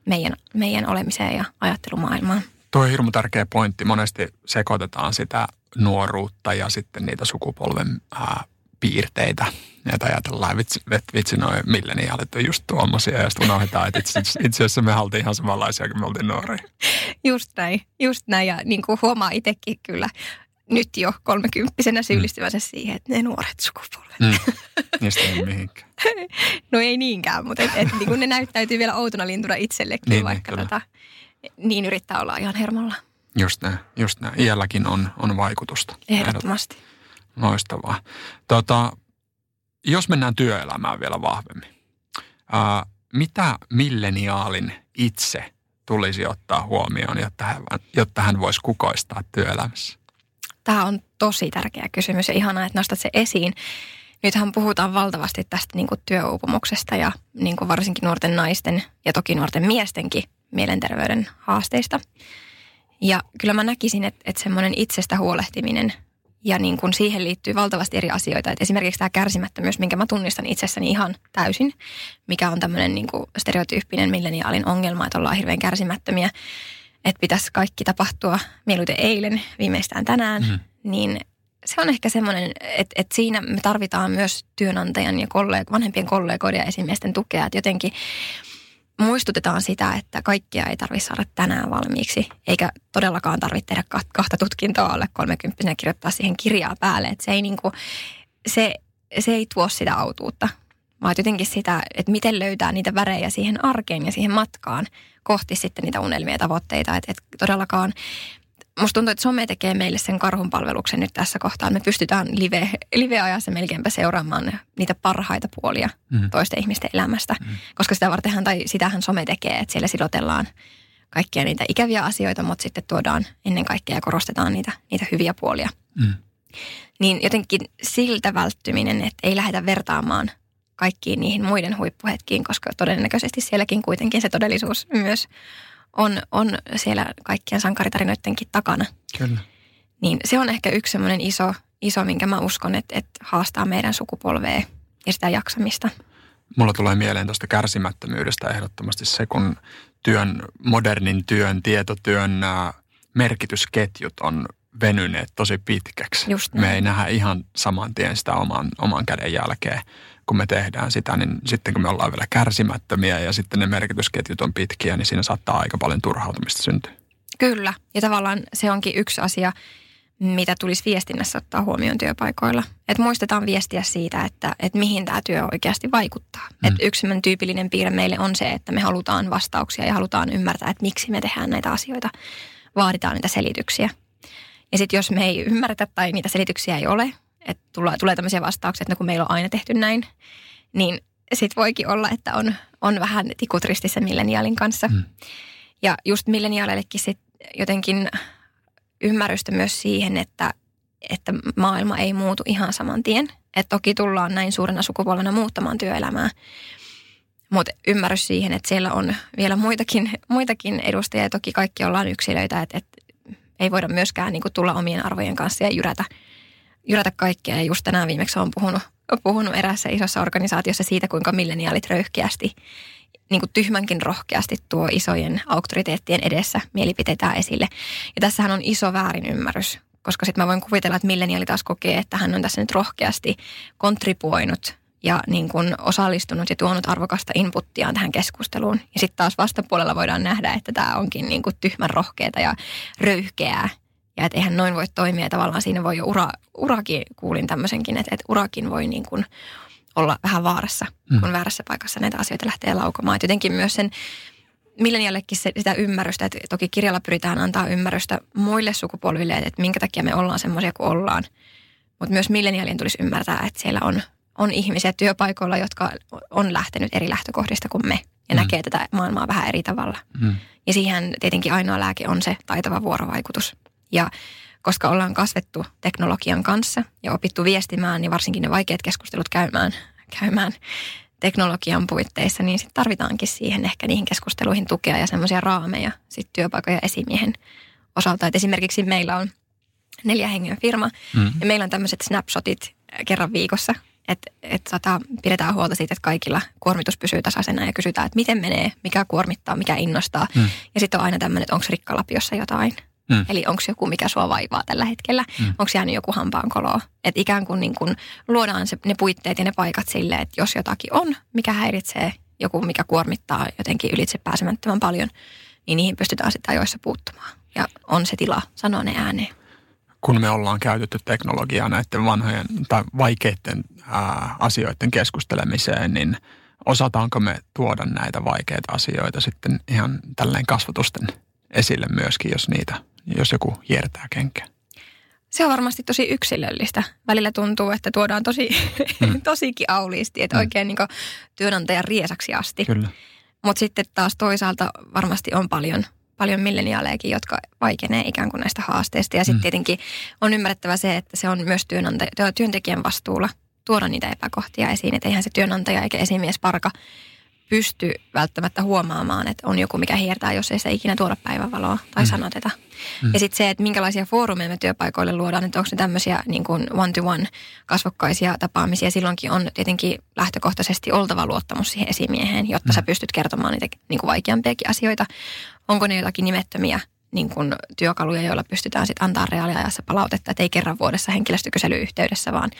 meidän, meidän olemiseen ja ajattelumaailmaan. Tuo on hirmu tärkeä pointti. Monesti sekoitetaan sitä nuoruutta ja sitten niitä sukupolven ää, piirteitä. Että ajatellaan, vitsi, vitsi noin milleniaalit on just tuommoisia ja sitten unohdetaan, että itse, itse asiassa me oltiin ihan samanlaisia kuin me oltiin nuoria. Just näin, just näin ja niin kuin huomaa itsekin kyllä nyt jo kolmekymppisenä syyllistyvänsä mm. siihen, että ne nuoret sukupolvet. Mm. Niistä (laughs) ei mihinkään. no ei niinkään, mutta et, et, niin ne näyttäytyy vielä outona lintuna itsellekin, niin, vaikka niin, tota, niin yrittää olla ihan hermolla. Just näin, just näin. Iälläkin on, on vaikutusta. Ehdottomasti. Loistavaa. Tota, jos mennään työelämään vielä vahvemmin. Ää, mitä milleniaalin itse tulisi ottaa huomioon, jotta hän, jotta hän voisi kukoistaa työelämässä? Tämä on tosi tärkeä kysymys ja ihanaa, että nostat se esiin. Nythän puhutaan valtavasti tästä niin kuin työuupumuksesta ja niin kuin varsinkin nuorten naisten ja toki nuorten miestenkin mielenterveyden haasteista. Ja kyllä mä näkisin, että, että semmoinen itsestä huolehtiminen ja niin kuin siihen liittyy valtavasti eri asioita. Että esimerkiksi tämä kärsimättömyys, minkä mä tunnistan itsessäni ihan täysin, mikä on tämmöinen niin kuin stereotyyppinen milleniaalin ongelma, että ollaan hirveän kärsimättömiä, että pitäisi kaikki tapahtua mieluiten eilen, viimeistään tänään, mm. niin se on ehkä semmoinen, että, että siinä me tarvitaan myös työnantajan ja kollega, vanhempien kollegoiden ja esimiesten tukea, että jotenkin muistutetaan sitä, että kaikkia ei tarvitse saada tänään valmiiksi, eikä todellakaan tarvitse tehdä kahta tutkintoa alle 30 ja kirjoittaa siihen kirjaa päälle. Että se, ei niinku, se, se ei tuo sitä autuutta, vaan jotenkin sitä, että miten löytää niitä värejä siihen arkeen ja siihen matkaan kohti sitten niitä unelmia ja tavoitteita. Että, että todellakaan musta tuntuu, että some tekee meille sen karhunpalveluksen nyt tässä kohtaa. Me pystytään live, live-ajassa melkeinpä seuraamaan niitä parhaita puolia mm. toisten ihmisten elämästä. Mm. Koska sitä vartenhan, tai sitähän some tekee, että siellä silotellaan kaikkia niitä ikäviä asioita, mutta sitten tuodaan ennen kaikkea ja korostetaan niitä, niitä hyviä puolia. Mm. Niin jotenkin siltä välttyminen, että ei lähdetä vertaamaan kaikkiin niihin muiden huippuhetkiin, koska todennäköisesti sielläkin kuitenkin se todellisuus myös on, on siellä kaikkien sankaritarinoidenkin takana. Kyllä. Niin se on ehkä yksi semmoinen iso, iso, minkä mä uskon, että, että haastaa meidän sukupolvea ja sitä jaksamista. Mulla tulee mieleen tuosta kärsimättömyydestä ehdottomasti se, kun työn, modernin työn, tietotyön nämä merkitysketjut on venyneet tosi pitkäksi. Just Me ei nähdä ihan saman tien sitä oman, oman käden jälkeen kun me tehdään sitä, niin sitten kun me ollaan vielä kärsimättömiä ja sitten ne merkitysketjut on pitkiä, niin siinä saattaa aika paljon turhautumista syntyä. Kyllä, ja tavallaan se onkin yksi asia, mitä tulisi viestinnässä ottaa huomioon työpaikoilla. Että muistetaan viestiä siitä, että, että mihin tämä työ oikeasti vaikuttaa. Mm. Että yksi tyypillinen piirre meille on se, että me halutaan vastauksia ja halutaan ymmärtää, että miksi me tehdään näitä asioita. Vaaditaan niitä selityksiä. Ja sitten jos me ei ymmärretä tai niitä selityksiä ei ole, että tulee, tulee tämmöisiä vastauksia, että no kun meillä on aina tehty näin, niin sitten voikin olla, että on, on vähän tikut ristissä milleniaalin kanssa. Mm. Ja just milleniaaleillekin sit jotenkin ymmärrystä myös siihen, että, että maailma ei muutu ihan saman tien. Että toki tullaan näin suurena sukupolvena muuttamaan työelämää. Mutta ymmärrys siihen, että siellä on vielä muitakin, muitakin edustajia. Toki kaikki ollaan yksilöitä, että, että ei voida myöskään niin kuin, tulla omien arvojen kanssa ja jyrätä – jyrätä kaikkea. Ja just tänään viimeksi olen puhunut, puhunut erässä isossa organisaatiossa siitä, kuinka milleniaalit röyhkeästi, niin kuin tyhmänkin rohkeasti tuo isojen auktoriteettien edessä mielipiteitä esille. Ja tässähän on iso väärinymmärrys, koska sitten mä voin kuvitella, että milleniaali taas kokee, että hän on tässä nyt rohkeasti kontribuoinut ja niin kuin osallistunut ja tuonut arvokasta inputtiaan tähän keskusteluun. Ja sitten taas vastapuolella voidaan nähdä, että tämä onkin niin kuin tyhmän rohkeata ja röyhkeää ja että eihän noin voi toimia. Ja tavallaan siinä voi jo ura, urakin, kuulin tämmöisenkin, että, että urakin voi niin kuin olla vähän vaarassa, mm. kun väärässä paikassa näitä asioita lähtee laukomaan. Et jotenkin myös sen milleniallekin se, sitä ymmärrystä, että toki kirjalla pyritään antaa ymmärrystä muille sukupolville, että, että minkä takia me ollaan semmoisia kuin ollaan. Mutta myös millenialien tulisi ymmärtää, että siellä on, on ihmisiä työpaikoilla, jotka on lähtenyt eri lähtökohdista kuin me ja mm. näkee tätä maailmaa vähän eri tavalla. Mm. Ja siihen tietenkin ainoa lääke on se taitava vuorovaikutus. Ja koska ollaan kasvettu teknologian kanssa ja opittu viestimään, niin varsinkin ne vaikeat keskustelut käymään, käymään teknologian puitteissa, niin sit tarvitaankin siihen ehkä niihin keskusteluihin tukea ja semmoisia raameja sitten työpaikan ja esimiehen osalta. Et esimerkiksi meillä on neljä hengen firma mm. ja meillä on tämmöiset snapshotit kerran viikossa, että et tota, pidetään huolta siitä, että kaikilla kuormitus pysyy tasaisena ja kysytään, että miten menee, mikä kuormittaa, mikä innostaa. Mm. Ja sitten on aina tämmöinen, että onko rikkalapiossa jotain. Mm. Eli onko joku, mikä sua vaivaa tällä hetkellä? Mm. Onko jäänyt joku kolo? Että ikään kuin, niin kuin luodaan se, ne puitteet ja ne paikat silleen, että jos jotakin on, mikä häiritsee, joku mikä kuormittaa jotenkin ylitse pääsemättömän paljon, niin niihin pystytään sitten ajoissa puuttumaan. Ja on se tila sanoa ne ääneen. Kun me ollaan käytetty teknologiaa näiden vanhojen tai vaikeiden ää, asioiden keskustelemiseen, niin osataanko me tuoda näitä vaikeita asioita sitten ihan tälleen kasvatusten esille myöskin, jos niitä jos joku hiertää kenkää? Se on varmasti tosi yksilöllistä. Välillä tuntuu, että tuodaan tosi, mm. (laughs) tosikin auliisti, että mm. oikein niin työnantajan riesaksi asti. Kyllä. Mutta sitten taas toisaalta varmasti on paljon, paljon milleniaalejakin, jotka vaikenee ikään kuin näistä haasteista. Ja sitten mm. tietenkin on ymmärrettävä se, että se on myös työnantaja, työntekijän vastuulla tuoda niitä epäkohtia esiin. Että eihän se työnantaja eikä esimies parka pysty välttämättä huomaamaan, että on joku, mikä hiertää, jos ei se ikinä tuoda päivänvaloa tai mm. sanoteta. Mm. Ja sitten se, että minkälaisia foorumeja me työpaikoille luodaan, että onko ne tämmöisiä niin kuin one-to-one kasvokkaisia tapaamisia. Silloinkin on tietenkin lähtökohtaisesti oltava luottamus siihen esimieheen, jotta mm. sä pystyt kertomaan niitä niin kuin vaikeampiakin asioita. Onko ne jotakin nimettömiä niin kuin työkaluja, joilla pystytään sitten antaa reaaliajassa palautetta, että ei kerran vuodessa henkilöstökyselyyhteydessä, vaan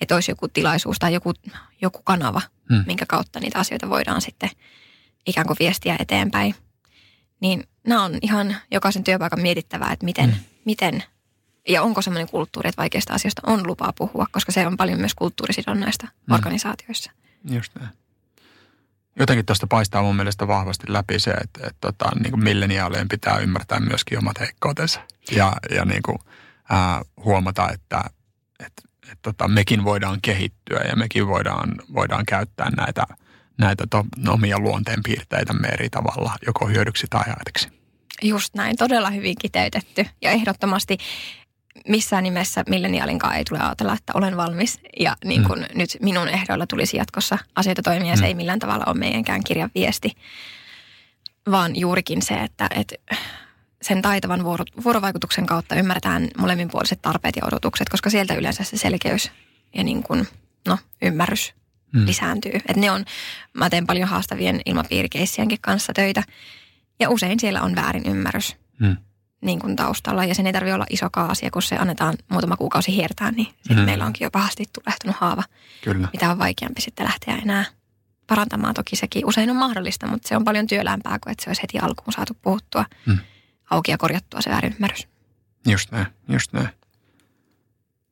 että olisi joku tilaisuus tai joku, joku kanava, hmm. minkä kautta niitä asioita voidaan sitten ikään kuin viestiä eteenpäin. Niin nämä on ihan jokaisen työpaikan mietittävää, että miten, hmm. miten ja onko semmoinen kulttuuri, että vaikeista asioista on lupaa puhua, koska se on paljon myös kulttuurisidonnaista hmm. organisaatioissa. Just näin jotenkin tuosta paistaa mun mielestä vahvasti läpi se, että, että tota, niin milleniaalien pitää ymmärtää myöskin omat heikkoutensa ja, ja niin kuin, ää, huomata, että, että, että tota, mekin voidaan kehittyä ja mekin voidaan, voidaan käyttää näitä, näitä to, omia luonteenpiirteitä eri tavalla, joko hyödyksi tai haitaksi. Just näin, todella hyvin kiteytetty. Ja ehdottomasti missään nimessä milleniaalinkaan ei tule ajatella, että olen valmis ja niin kuin mm. nyt minun ehdoilla tulisi jatkossa asioita toimia. Mm. Se ei millään tavalla ole meidänkään kirjan viesti, vaan juurikin se, että, että sen taitavan vuoro, vuorovaikutuksen kautta ymmärretään molemminpuoliset tarpeet ja odotukset, koska sieltä yleensä se selkeys ja niin kuin, no, ymmärrys mm. lisääntyy. Et ne on, mä teen paljon haastavien ilmapiirikeissienkin kanssa töitä ja usein siellä on väärin ymmärrys. Mm niin kuin taustalla. Ja sen ei tarvitse olla iso asia, kun se annetaan muutama kuukausi hiertää, niin mm. meillä onkin jo pahasti tulehtunut haava. Kyllä. Mitä on vaikeampi sitten lähteä enää parantamaan. Toki sekin usein on mahdollista, mutta se on paljon työlämpää kuin että se olisi heti alkuun saatu puhuttua mm. auki ja korjattua se väärinymmärrys. Just näin, just näin.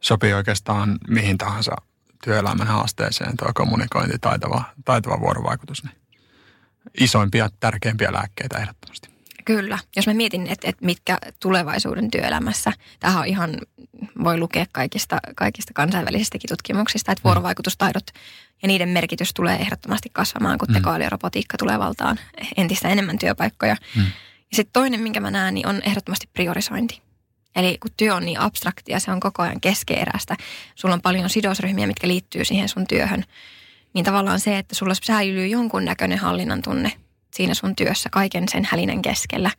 Sopii oikeastaan mihin tahansa työelämän haasteeseen tuo kommunikointi, taitava, taitava vuorovaikutus. Niin isoimpia, tärkeimpiä lääkkeitä ehdottomasti. Kyllä. Jos mä mietin, että, että mitkä tulevaisuuden työelämässä, tähän on ihan, voi lukea kaikista, kaikista kansainvälisistäkin tutkimuksista, että mm. vuorovaikutustaidot ja niiden merkitys tulee ehdottomasti kasvamaan, kun mm. tekoäly ja robotiikka tulee valtaan entistä enemmän työpaikkoja. Mm. Ja sitten toinen, minkä mä näen, niin on ehdottomasti priorisointi. Eli kun työ on niin abstraktia, se on koko ajan keskeeräistä, sulla on paljon sidosryhmiä, mitkä liittyy siihen sun työhön, niin tavallaan se, että sulla säilyy jonkunnäköinen hallinnan tunne siinä sun työssä kaiken sen hälinen keskellä,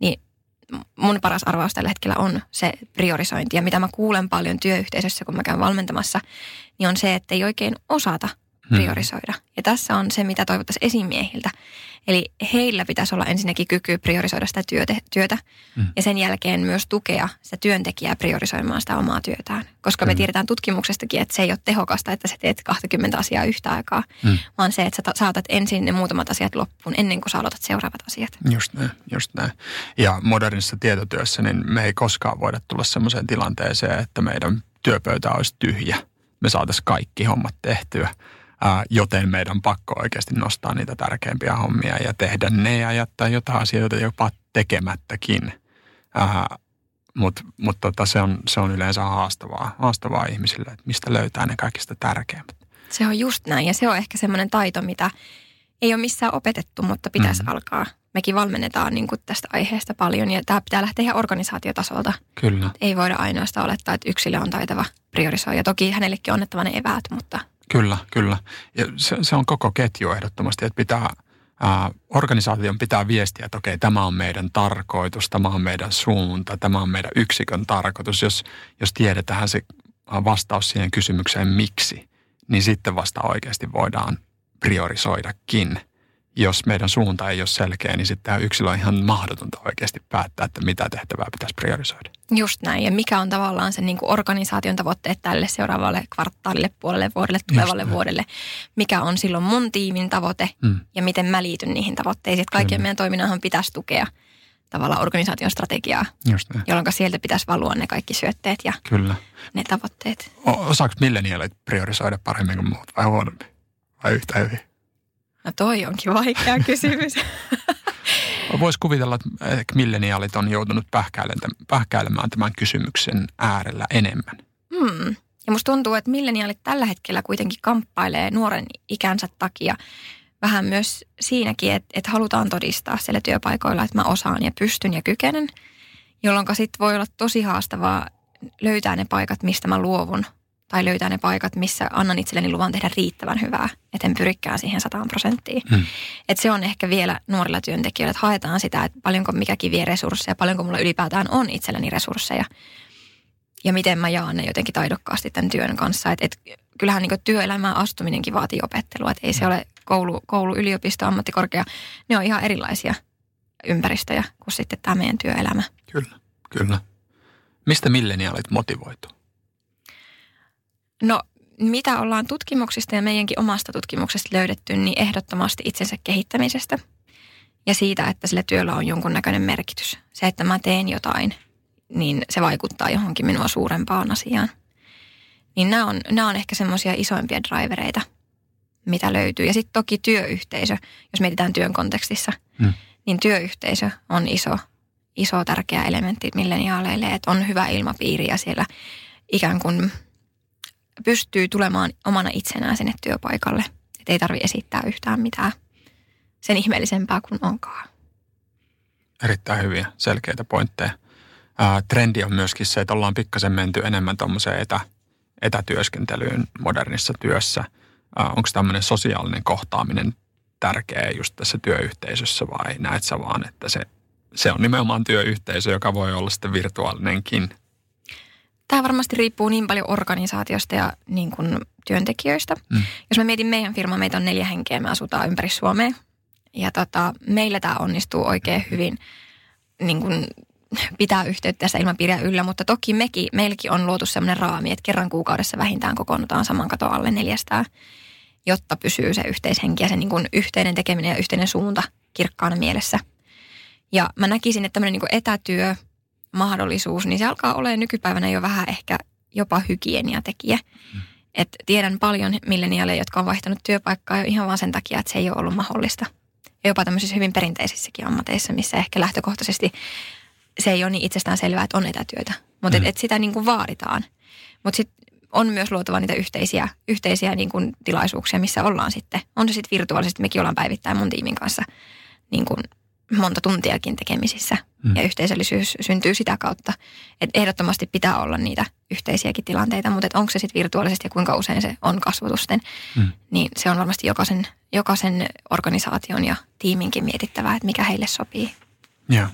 niin mun paras arvaus tällä hetkellä on se priorisointi. Ja mitä mä kuulen paljon työyhteisössä, kun mä käyn valmentamassa, niin on se, että ei oikein osata Hmm. priorisoida. Ja tässä on se, mitä toivottaisiin esimiehiltä. Eli heillä pitäisi olla ensinnäkin kyky priorisoida sitä työtä, työtä hmm. ja sen jälkeen myös tukea sitä työntekijää priorisoimaan sitä omaa työtään. Koska hmm. me tiedetään tutkimuksestakin, että se ei ole tehokasta, että sä teet 20 asiaa yhtä aikaa, hmm. vaan se, että sä saatat ensin ne muutamat asiat loppuun ennen kuin sä aloitat seuraavat asiat. Just näin, just näin. Ja modernissa tietotyössä niin me ei koskaan voida tulla sellaiseen tilanteeseen, että meidän työpöytä olisi tyhjä. Me saataisiin kaikki hommat tehtyä Ää, joten meidän pakko oikeasti nostaa niitä tärkeimpiä hommia ja tehdä ne ja jättää jotain asioita jopa tekemättäkin. Mutta mut tota, se, on, se on yleensä haastavaa, haastavaa ihmisille, että mistä löytää ne kaikista tärkeimmät. Se on just näin ja se on ehkä semmoinen taito, mitä ei ole missään opetettu, mutta pitäisi mm-hmm. alkaa. Mekin valmennetaan niin kuin tästä aiheesta paljon ja tämä pitää lähteä ihan organisaatiotasolta. Kyllä. Ei voida ainoastaan olettaa, että yksilö on taitava priorisoida. Toki hänellekin on annettava ne eväät, mutta Kyllä, kyllä. Ja se, se on koko ketju ehdottomasti, että pitää, ää, organisaation pitää viestiä, että okei, tämä on meidän tarkoitus, tämä on meidän suunta, tämä on meidän yksikön tarkoitus. Jos, jos tiedetään se vastaus siihen kysymykseen miksi, niin sitten vasta oikeasti voidaan priorisoidakin jos meidän suunta ei ole selkeä, niin sitten tämä yksilö on ihan mahdotonta oikeasti päättää, että mitä tehtävää pitäisi priorisoida. Just näin. Ja mikä on tavallaan se niin kuin organisaation tavoitteet tälle seuraavalle kvartaalille, puolelle vuodelle, tulevalle vuodelle. Mikä on silloin mun tiimin tavoite mm. ja miten mä liityn niihin tavoitteisiin. Että kaikkien Kyllä. meidän toiminnanhan pitäisi tukea tavallaan organisaation strategiaa, Just näin. jolloin sieltä pitäisi valua ne kaikki syötteet ja Kyllä. ne tavoitteet. O- osaako milleniaalit priorisoida paremmin kuin muut vai huonommin? Vai yhtä hyvin? No toi onkin vaikea (laughs) kysymys. Voisi kuvitella, että milleniaalit on joutunut pähkäilemään tämän kysymyksen äärellä enemmän. Hmm. Ja musta tuntuu, että milleniaalit tällä hetkellä kuitenkin kamppailee nuoren ikänsä takia vähän myös siinäkin, että, että halutaan todistaa siellä työpaikoilla, että mä osaan ja pystyn ja kykenen, jolloin sitten voi olla tosi haastavaa löytää ne paikat, mistä mä luovun tai löytää ne paikat, missä annan itselleni luvan tehdä riittävän hyvää, etten pyrikään siihen sataan prosenttiin. Hmm. Et se on ehkä vielä nuorilla työntekijöillä, että haetaan sitä, että paljonko mikäkin vie resursseja, paljonko mulla ylipäätään on itselleni resursseja ja miten mä jaan ne jotenkin taidokkaasti tämän työn kanssa. Et, et, kyllähän niin työelämään astuminenkin vaatii opettelua, että ei se hmm. ole koulu, koulu, yliopisto, ammattikorkea, ne on ihan erilaisia ympäristöjä kuin sitten tämä meidän työelämä. Kyllä, kyllä. Mistä milleniaalit motivoitu? No mitä ollaan tutkimuksista ja meidänkin omasta tutkimuksesta löydetty, niin ehdottomasti itsensä kehittämisestä ja siitä, että sillä työllä on jonkunnäköinen merkitys. Se, että mä teen jotain, niin se vaikuttaa johonkin minua suurempaan asiaan. Niin nämä on, nämä on ehkä semmoisia isoimpia drivereita, mitä löytyy. Ja sitten toki työyhteisö, jos mietitään työn kontekstissa, mm. niin työyhteisö on iso, iso tärkeä elementti milleniaaleille, että on hyvä ilmapiiri ja siellä ikään kuin pystyy tulemaan omana itsenään sinne työpaikalle. Että ei tarvitse esittää yhtään mitään sen ihmeellisempää kuin onkaan. Erittäin hyviä, selkeitä pointteja. Ää, trendi on myöskin se, että ollaan pikkasen menty enemmän tuommoiseen etä, etätyöskentelyyn modernissa työssä. Onko tämmöinen sosiaalinen kohtaaminen tärkeä just tässä työyhteisössä vai näet sä vaan, että se, se on nimenomaan työyhteisö, joka voi olla sitten virtuaalinenkin? Tämä varmasti riippuu niin paljon organisaatiosta ja niin kuin työntekijöistä. Mm. Jos mä mietin meidän firma, meitä on neljä henkeä, me asutaan ympäri Suomea. Ja tota, meillä tämä onnistuu oikein hyvin niin kuin pitää yhteyttä tässä ilmapiiriä yllä, mutta toki mekin, meilläkin on luotu sellainen raami, että kerran kuukaudessa vähintään kokoonnutaan saman katon alle neljästään, jotta pysyy se yhteishenki ja se niin kuin yhteinen tekeminen ja yhteinen suunta kirkkaana mielessä. Ja mä näkisin, että tämmöinen niin etätyö, mahdollisuus, niin se alkaa olemaan nykypäivänä jo vähän ehkä jopa hygieniatekijä. Mm. Et tiedän paljon milleniaaleja, jotka on vaihtanut työpaikkaa jo ihan vaan sen takia, että se ei ole ollut mahdollista. Ja jopa tämmöisissä hyvin perinteisissäkin ammateissa, missä ehkä lähtökohtaisesti se ei ole niin itsestään selvää, että on etätyötä. Mutta mm. et, et sitä niin kuin vaaditaan. Mutta sitten on myös luotava niitä yhteisiä, yhteisiä niin kuin tilaisuuksia, missä ollaan sitten. On se sitten virtuaalisesti, mekin ollaan päivittäin mun tiimin kanssa niin kuin monta tuntiakin tekemisissä. Mm. Ja yhteisöllisyys syntyy sitä kautta. Että ehdottomasti pitää olla niitä yhteisiäkin tilanteita, mutta onko se sitten virtuaalisesti ja kuinka usein se on kasvotusten, mm. niin se on varmasti jokaisen, jokaisen organisaation ja tiiminkin mietittävää, että mikä heille sopii. Joo.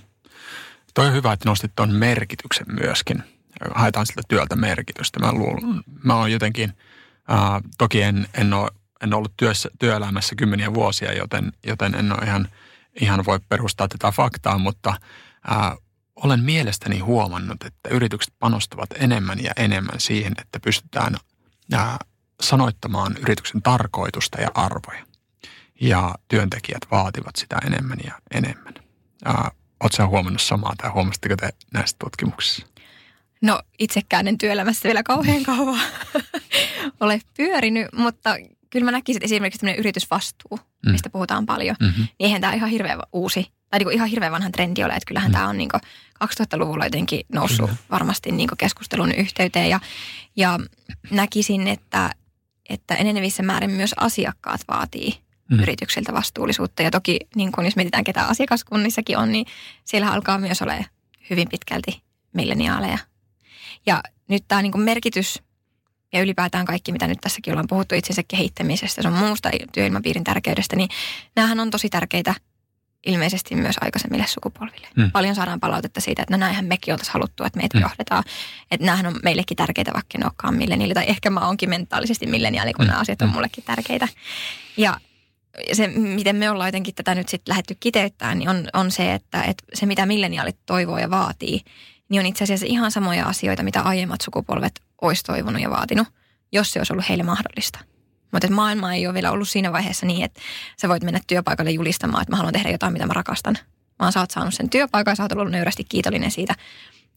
Toi on hyvä, että nostit tuon merkityksen myöskin. Haetaan siltä työltä merkitystä. Mä, luulen, mä oon jotenkin, äh, toki en, en, ole, en ollut työssä, työelämässä kymmeniä vuosia, joten, joten en ole ihan, ihan voi perustaa tätä faktaa, mutta äh, olen mielestäni huomannut, että yritykset panostavat enemmän ja enemmän siihen, että pystytään äh, sanoittamaan yrityksen tarkoitusta ja arvoja. Ja työntekijät vaativat sitä enemmän ja enemmän. Äh, Oletko huomannut samaa tai huomasitteko te näistä tutkimuksissa? No itsekään en työelämässä vielä kauhean kauan (laughs) ole pyörinyt, mutta kyllä mä näkisin, että esimerkiksi tämmöinen yritysvastuu, mm. mistä puhutaan paljon, mm-hmm. niin eihän tämä ihan hirveän uusi, tai niin ihan hirveän vanhan trendi ole, että kyllähän mm. tämä on niin 2000-luvulla jotenkin noussut kyllä. varmasti niin keskustelun yhteyteen, ja, ja näkisin, että, että enenevissä määrin myös asiakkaat vaatii mm. yrityksiltä vastuullisuutta. Ja toki niin kun jos mietitään ketä asiakaskunnissakin on, niin siellä alkaa myös olla hyvin pitkälti milleniaaleja. Ja nyt tämä niin merkitys ja ylipäätään kaikki, mitä nyt tässäkin ollaan puhuttu itsensä kehittämisestä, se on muusta työilmapiirin tärkeydestä, niin näähän on tosi tärkeitä ilmeisesti myös aikaisemmille sukupolville. Hmm. Paljon saadaan palautetta siitä, että no näinhän mekin oltaisiin haluttu, että meitä hmm. johdetaan. Että näähän on meillekin tärkeitä, vaikka ne olekaan milleniaali. Tai ehkä mä oonkin mentaalisesti milleniaali, kun hmm. nämä asiat on hmm. mullekin tärkeitä. Ja se, miten me ollaan jotenkin tätä nyt sitten lähdetty kiteyttämään, niin on, on se, että, että se mitä milleniaalit toivoo ja vaatii, niin on itse asiassa ihan samoja asioita, mitä aiemmat sukupolvet olisi toivonut ja vaatinut, jos se olisi ollut heille mahdollista. Mutta maailma ei ole vielä ollut siinä vaiheessa niin, että sä voit mennä työpaikalle julistamaan, että mä haluan tehdä jotain, mitä mä rakastan. Vaan sä oot saanut sen työpaikan ja sä oot ollut nöyrästi kiitollinen siitä.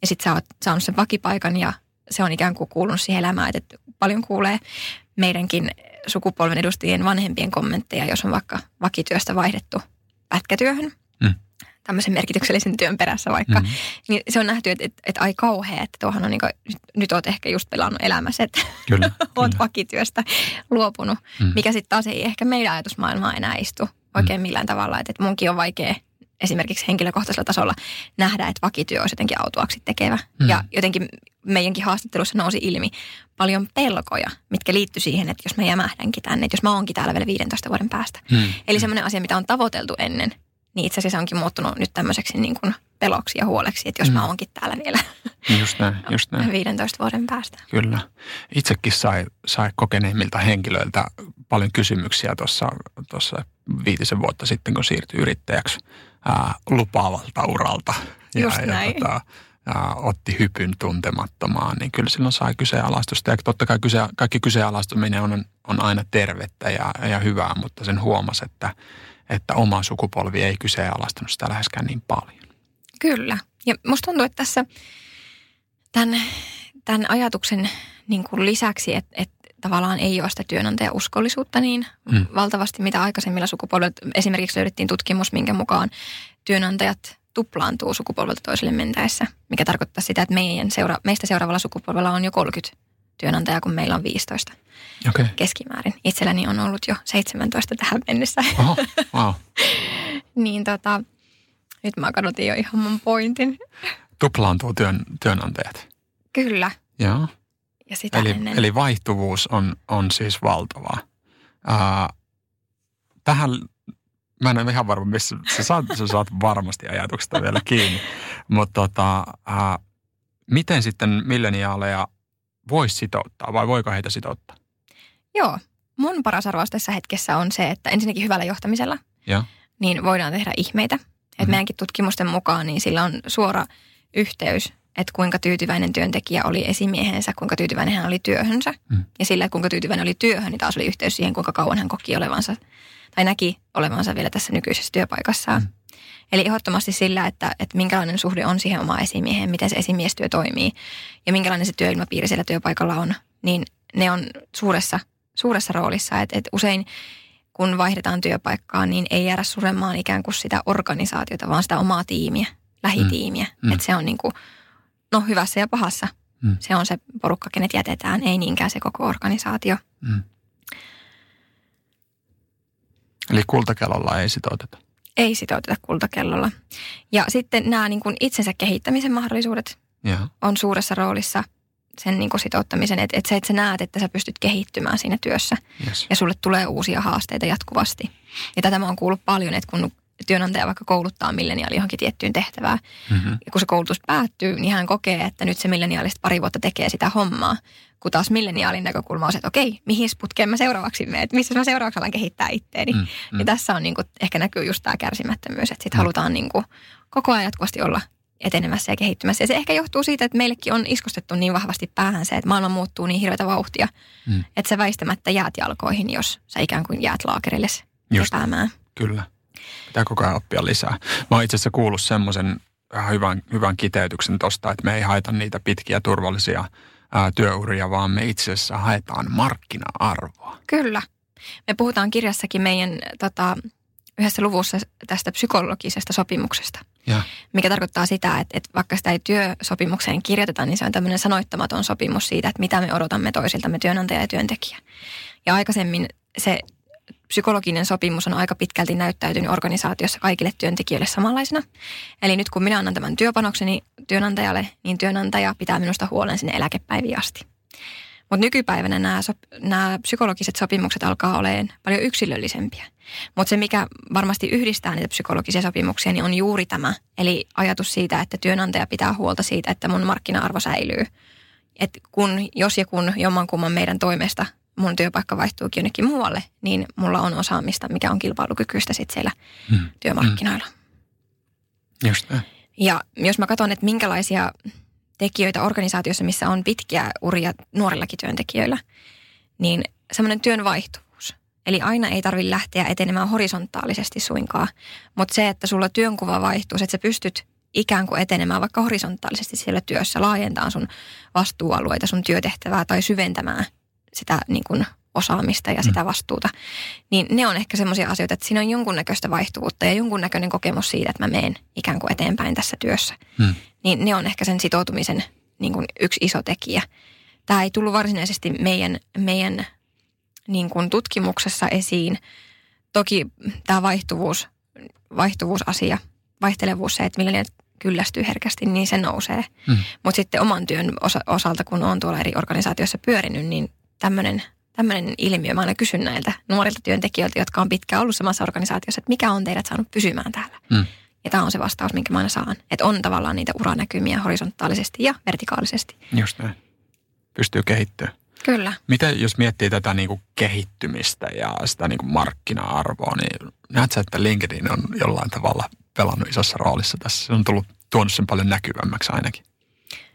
Ja sit sä oot saanut sen vakipaikan ja se on ikään kuin kuulunut siihen elämään, että paljon kuulee meidänkin sukupolven edustajien vanhempien kommentteja, jos on vaikka vakityöstä vaihdettu pätkätyöhön. Tämmöisen merkityksellisen työn perässä vaikka, mm-hmm. niin se on nähty, että, että, että ai kauhea, että tuohan on niin kuin, nyt oot ehkä just pelannut elämässä, että kyllä, (laughs) oot kyllä. vakityöstä luopunut, mm. mikä sitten taas ei ehkä meidän ajatusmaailmaa enää istu oikein mm. millään tavalla, että, että munkin on vaikea esimerkiksi henkilökohtaisella tasolla nähdä, että vakityö olisi jotenkin autuaksi tekevä. Mm. Ja jotenkin meidänkin haastattelussa nousi ilmi paljon pelkoja, mitkä liittyy siihen, että jos mä jämähdänkin tänne, että jos mä oonkin täällä vielä 15 vuoden päästä. Mm. Eli semmoinen asia, mitä on tavoiteltu ennen, niin itse asiassa onkin muuttunut nyt tämmöiseksi niin kuin peloksi ja huoleksi, että jos mm. mä oonkin täällä vielä just näin, (laughs) just näin. 15 vuoden päästä. Kyllä. Itsekin sai, sai kokeneimmilta henkilöiltä paljon kysymyksiä tuossa viitisen vuotta sitten, kun siirtyi yrittäjäksi ää, lupaavalta uralta. Just ja, näin. Ja, tota, otti hypyn tuntemattomaan, niin kyllä silloin sai kyseenalaistusta. Ja totta kai kyse, kaikki kyseenalaistuminen on, on aina tervettä ja, ja hyvää, mutta sen huomasi, että, että oma sukupolvi ei kyseenalaistanut sitä läheskään niin paljon. Kyllä. Ja musta tuntuu, että tässä tämän, tämän ajatuksen niin kuin lisäksi, että, että tavallaan ei ole sitä työnantajan uskollisuutta niin mm. valtavasti, mitä aikaisemmilla sukupolvilla. Esimerkiksi löydettiin tutkimus, minkä mukaan työnantajat tuplaantuu sukupolvelta toiselle mentäessä, mikä tarkoittaa sitä, että meidän seura- meistä seuraavalla sukupolvella on jo 30 työnantajaa, kun meillä on 15 okay. keskimäärin. Itselläni on ollut jo 17 tähän mennessä. Oho, wow. (laughs) niin tota, nyt mä kadotin jo ihan mun pointin. Tuplaantuu työn, työnantajat. Kyllä. Joo. Ja sitä Eli, ennen. eli vaihtuvuus on, on siis valtavaa. Ää, tähän, mä en ole ihan varma, missä sä saat, sä saat varmasti ajatuksesta vielä kiinni. Mutta tota, ää, miten sitten milleniaaleja voisi sitouttaa vai voiko heitä sitouttaa? Joo. Mun paras arvaus tässä hetkessä on se, että ensinnäkin hyvällä johtamisella Joo. niin voidaan tehdä ihmeitä. Et Mhm. meidänkin tutkimusten mukaan niin sillä on suora yhteys, että kuinka tyytyväinen työntekijä oli esimiehensä, kuinka tyytyväinen hän oli työhönsä. Mm. Ja sillä, että kuinka tyytyväinen oli työhön, niin taas oli yhteys siihen, kuinka kauan hän koki olevansa tai näki olevansa vielä tässä nykyisessä työpaikassaan. Mm. Eli ehdottomasti sillä, että, että minkälainen suhde on siihen omaan esimieheen, miten se esimiestyö toimii ja minkälainen se työilmapiiri siellä työpaikalla on, niin ne on suuressa, suuressa roolissa. Että et usein kun vaihdetaan työpaikkaa, niin ei jäädä suremaan ikään kuin sitä organisaatiota, vaan sitä omaa tiimiä, lähitiimiä. Mm. Mm. Että se on niin kuin, no hyvässä ja pahassa. Mm. Se on se porukka, kenet jätetään, ei niinkään se koko organisaatio. Mm. Eli kultakellolla ei sitouteta. Ei sitouteta kultakellolla. Ja sitten nämä niin kuin itsensä kehittämisen mahdollisuudet Joo. on suuressa roolissa sen niin kuin sitouttamisen, että, että se, että sä näet, että sä pystyt kehittymään siinä työssä Yes. ja sulle tulee uusia haasteita jatkuvasti. Ja tätä mä oon kuullut paljon, että kun työnantaja vaikka kouluttaa milleniaali johonkin tiettyyn tehtävään, Mm-hmm. ja kun se koulutus päättyy, niin hän kokee, että nyt se milleniaalista pari vuotta tekee sitä hommaa. Kun taas milleniaalin näkökulma on se, että okei, mihin putkeen mä seuraavaksi menen, että missä mä seuraavaksi alan kehittää itteeni. Mm, Mm, mm. mm. Ja tässä on niin kuin, ehkä näkyy just tämä kärsimättömyys, että sitten Mm. halutaan niin kuin, koko ajan jatkuvasti olla etenemässä ja kehittymässä. Ja se ehkä johtuu siitä, että meillekin on iskostettu niin vahvasti päähän se, että maailma muuttuu niin hirveätä vauhtia, Mm. että sä väistämättä jäät jalkoihin, jos sä ikään kuin jäät laakerille lepäämään. Kyllä. Pitää koko ajan oppia lisää. Mä oon itse asiassa kuullut semmoisen vähän hyvän, hyvän kiteytyksen tosta, että me ei haeta niitä pitkiä turvallisia ää, työuria, vaan me itse asiassa haetaan markkina-arvoa. Kyllä. Me puhutaan kirjassakin meidän tota, yhdessä luvussa tästä psykologisesta sopimuksesta, Ja. mikä tarkoittaa sitä, että, että vaikka sitä ei työsopimukseen kirjoiteta, niin se on tämmöinen sanoittamaton sopimus siitä, että mitä me odotamme toisiltamme työnantaja ja työntekijä. Ja aikaisemmin se psykologinen sopimus on aika pitkälti näyttäytynyt organisaatiossa kaikille työntekijöille samanlaisena. Eli nyt kun minä annan tämän työpanokseni työnantajalle, niin työnantaja pitää minusta huolen sinne eläkepäiviin asti. Mutta nykypäivänä nämä, sop- nämä psykologiset sopimukset alkaa olemaan paljon yksilöllisempiä. Mutta se, mikä varmasti yhdistää niitä psykologisia sopimuksia, niin on juuri tämä. Eli ajatus siitä, että työnantaja pitää huolta siitä, että mun markkina-arvo säilyy. Et kun, jos ja kun jommankumman meidän toimesta mun työpaikka vaihtuukin jonnekin muualle, niin mulla on osaamista, mikä on kilpailukykyistä sitten siellä Mm. työmarkkinoilla. Just näin. Ja jos mä katson, että minkälaisia tekijöitä organisaatiossa, missä on pitkiä uria nuorillakin työntekijöillä, niin semmoinen työn vaihtuvuus. Eli aina ei tarvitse lähteä etenemään horisontaalisesti suinkaan, mutta se, että sulla työnkuva vaihtuu, että sä pystyt ikään kuin etenemään vaikka horisontaalisesti siellä työssä, laajentaa sun vastuualueita, sun työtehtävää tai syventämään sitä niin kuin osaamista ja sitä vastuuta, niin ne on ehkä semmoisia asioita, että siinä on jonkunnäköistä vaihtuvuutta ja jonkunnäköinen kokemus siitä, että mä menen ikään kuin eteenpäin tässä työssä. Mm. Niin ne on ehkä sen sitoutumisen niin kuin yksi iso tekijä. Tämä ei tullut varsinaisesti meidän, meidän niin kuin tutkimuksessa esiin. Toki tämä vaihtuvuus, vaihtuvuusasia, vaihtelevuus, se, että millä kyllästyy herkästi, niin se nousee. Mm. Mutta sitten oman työn osa- osalta, kun on tuolla eri organisaatioissa pyörinyt, niin tämmöinen tämmöinen ilmiö. Mä aina kysyn näiltä nuorilta työntekijöiltä, jotka on pitkään ollut samassa organisaatiossa, että mikä on teidät saanut pysymään täällä. Mm. Ja tämä on se vastaus, minkä mä aina saan. Että on tavallaan niitä uranäkymiä horisontaalisesti ja vertikaalisesti. Just näin. Pystyy kehittyä. Kyllä. Miten jos miettii tätä niin kuin kehittymistä ja sitä niin kuin markkina-arvoa, niin näet sä, että LinkedIn on jollain tavalla pelannut isossa roolissa tässä? Se on tullut, tuonut sen paljon näkyvämmäksi ainakin,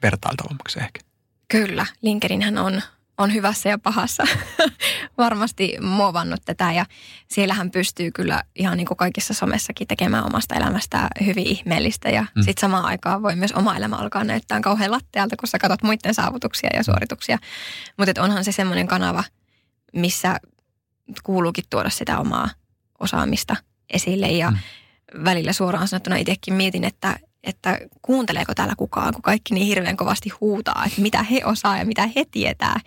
vertailtavammaksi ehkä. Kyllä, LinkedInhän on, on hyvässä ja pahassa (laughs) varmasti muovannut tätä ja siellähän pystyy kyllä ihan niin kuin kaikissa somessakin tekemään omasta elämästä hyvin ihmeellistä ja mm. sitten samaan aikaan voi myös oma elämä alkaa näyttää kauhean lattealta, kun sä katsot muiden saavutuksia ja suorituksia. Mutta onhan se semmoinen kanava, missä kuuluukin tuoda sitä omaa osaamista esille ja mm. välillä suoraan sanottuna itsekin mietin, että että kuunteleeko täällä kukaan, kun kaikki niin hirveän kovasti huutaa, että mitä he osaa ja mitä he tietää.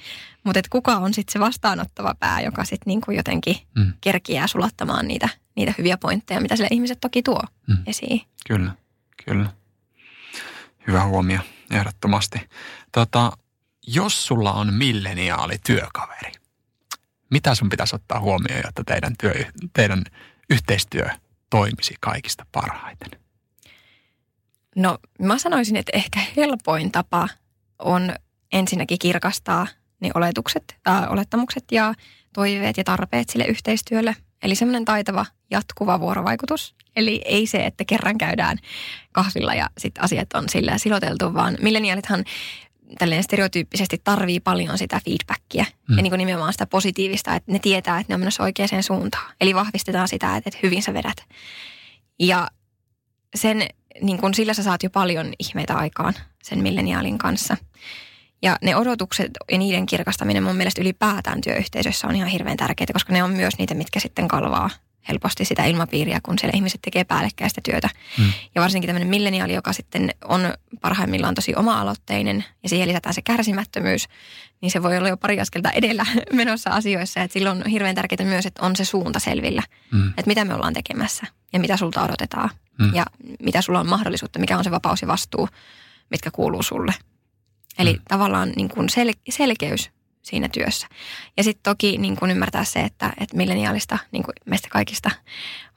Mutta että kuka on sitten se vastaanottava pää, joka sitten niinku jotenkin mm. kerkiää sulattamaan niitä, niitä hyviä pointteja, mitä sille ihmiset toki tuo mm. esiin. Kyllä, kyllä. Hyvä huomio, ehdottomasti. Tota, jos sulla on milleniaali työkaveri, mitä sun pitäisi ottaa huomioon, jotta teidän, työ, teidän yhteistyö toimisi kaikista parhaiten? No mä sanoisin, että ehkä helpoin tapa on ensinnäkin kirkastaa ne oletukset, äh, olettamukset ja toiveet ja tarpeet sille yhteistyölle. Eli semmoinen taitava jatkuva vuorovaikutus. Eli ei se, että kerran käydään kahvilla ja sitten asiat on sillä siloteltu, vaan milleniaalithan tälleen stereotyyppisesti tarvii paljon sitä feedbackia mm. ja niin kuin nimenomaan sitä positiivista, että ne tietää, että ne on menossa oikeaan suuntaan. Eli vahvistetaan sitä, että, että hyvin sä vedät. Ja sen niin kun sillä sä saat jo paljon ihmeitä aikaan sen milleniaalin kanssa. Ja ne odotukset ja niiden kirkastaminen mun mielestä ylipäätään työyhteisössä on ihan hirveän tärkeää, koska ne on myös niitä, mitkä sitten kalvaa helposti sitä ilmapiiriä, kun siellä ihmiset tekee päällekkäistä työtä. Hmm. Ja varsinkin tämmöinen milleniaali, joka sitten on parhaimmillaan tosi oma-aloitteinen ja siihen lisätään se kärsimättömyys, niin se voi olla jo pari askelta edellä (laughs) menossa asioissa. Et silloin on hirveän tärkeää myös, että on se suunta selvillä, hmm. että mitä me ollaan tekemässä ja mitä sulta odotetaan mm. ja mitä sulla on mahdollisuutta, mikä on se vapaus ja vastuu, mitkä kuuluu sulle. Eli mm. tavallaan niin kuin sel- selkeys siinä työssä. Ja sitten toki niin kuin ymmärtää se, että, että milleniaalista, niin kuin meistä kaikista,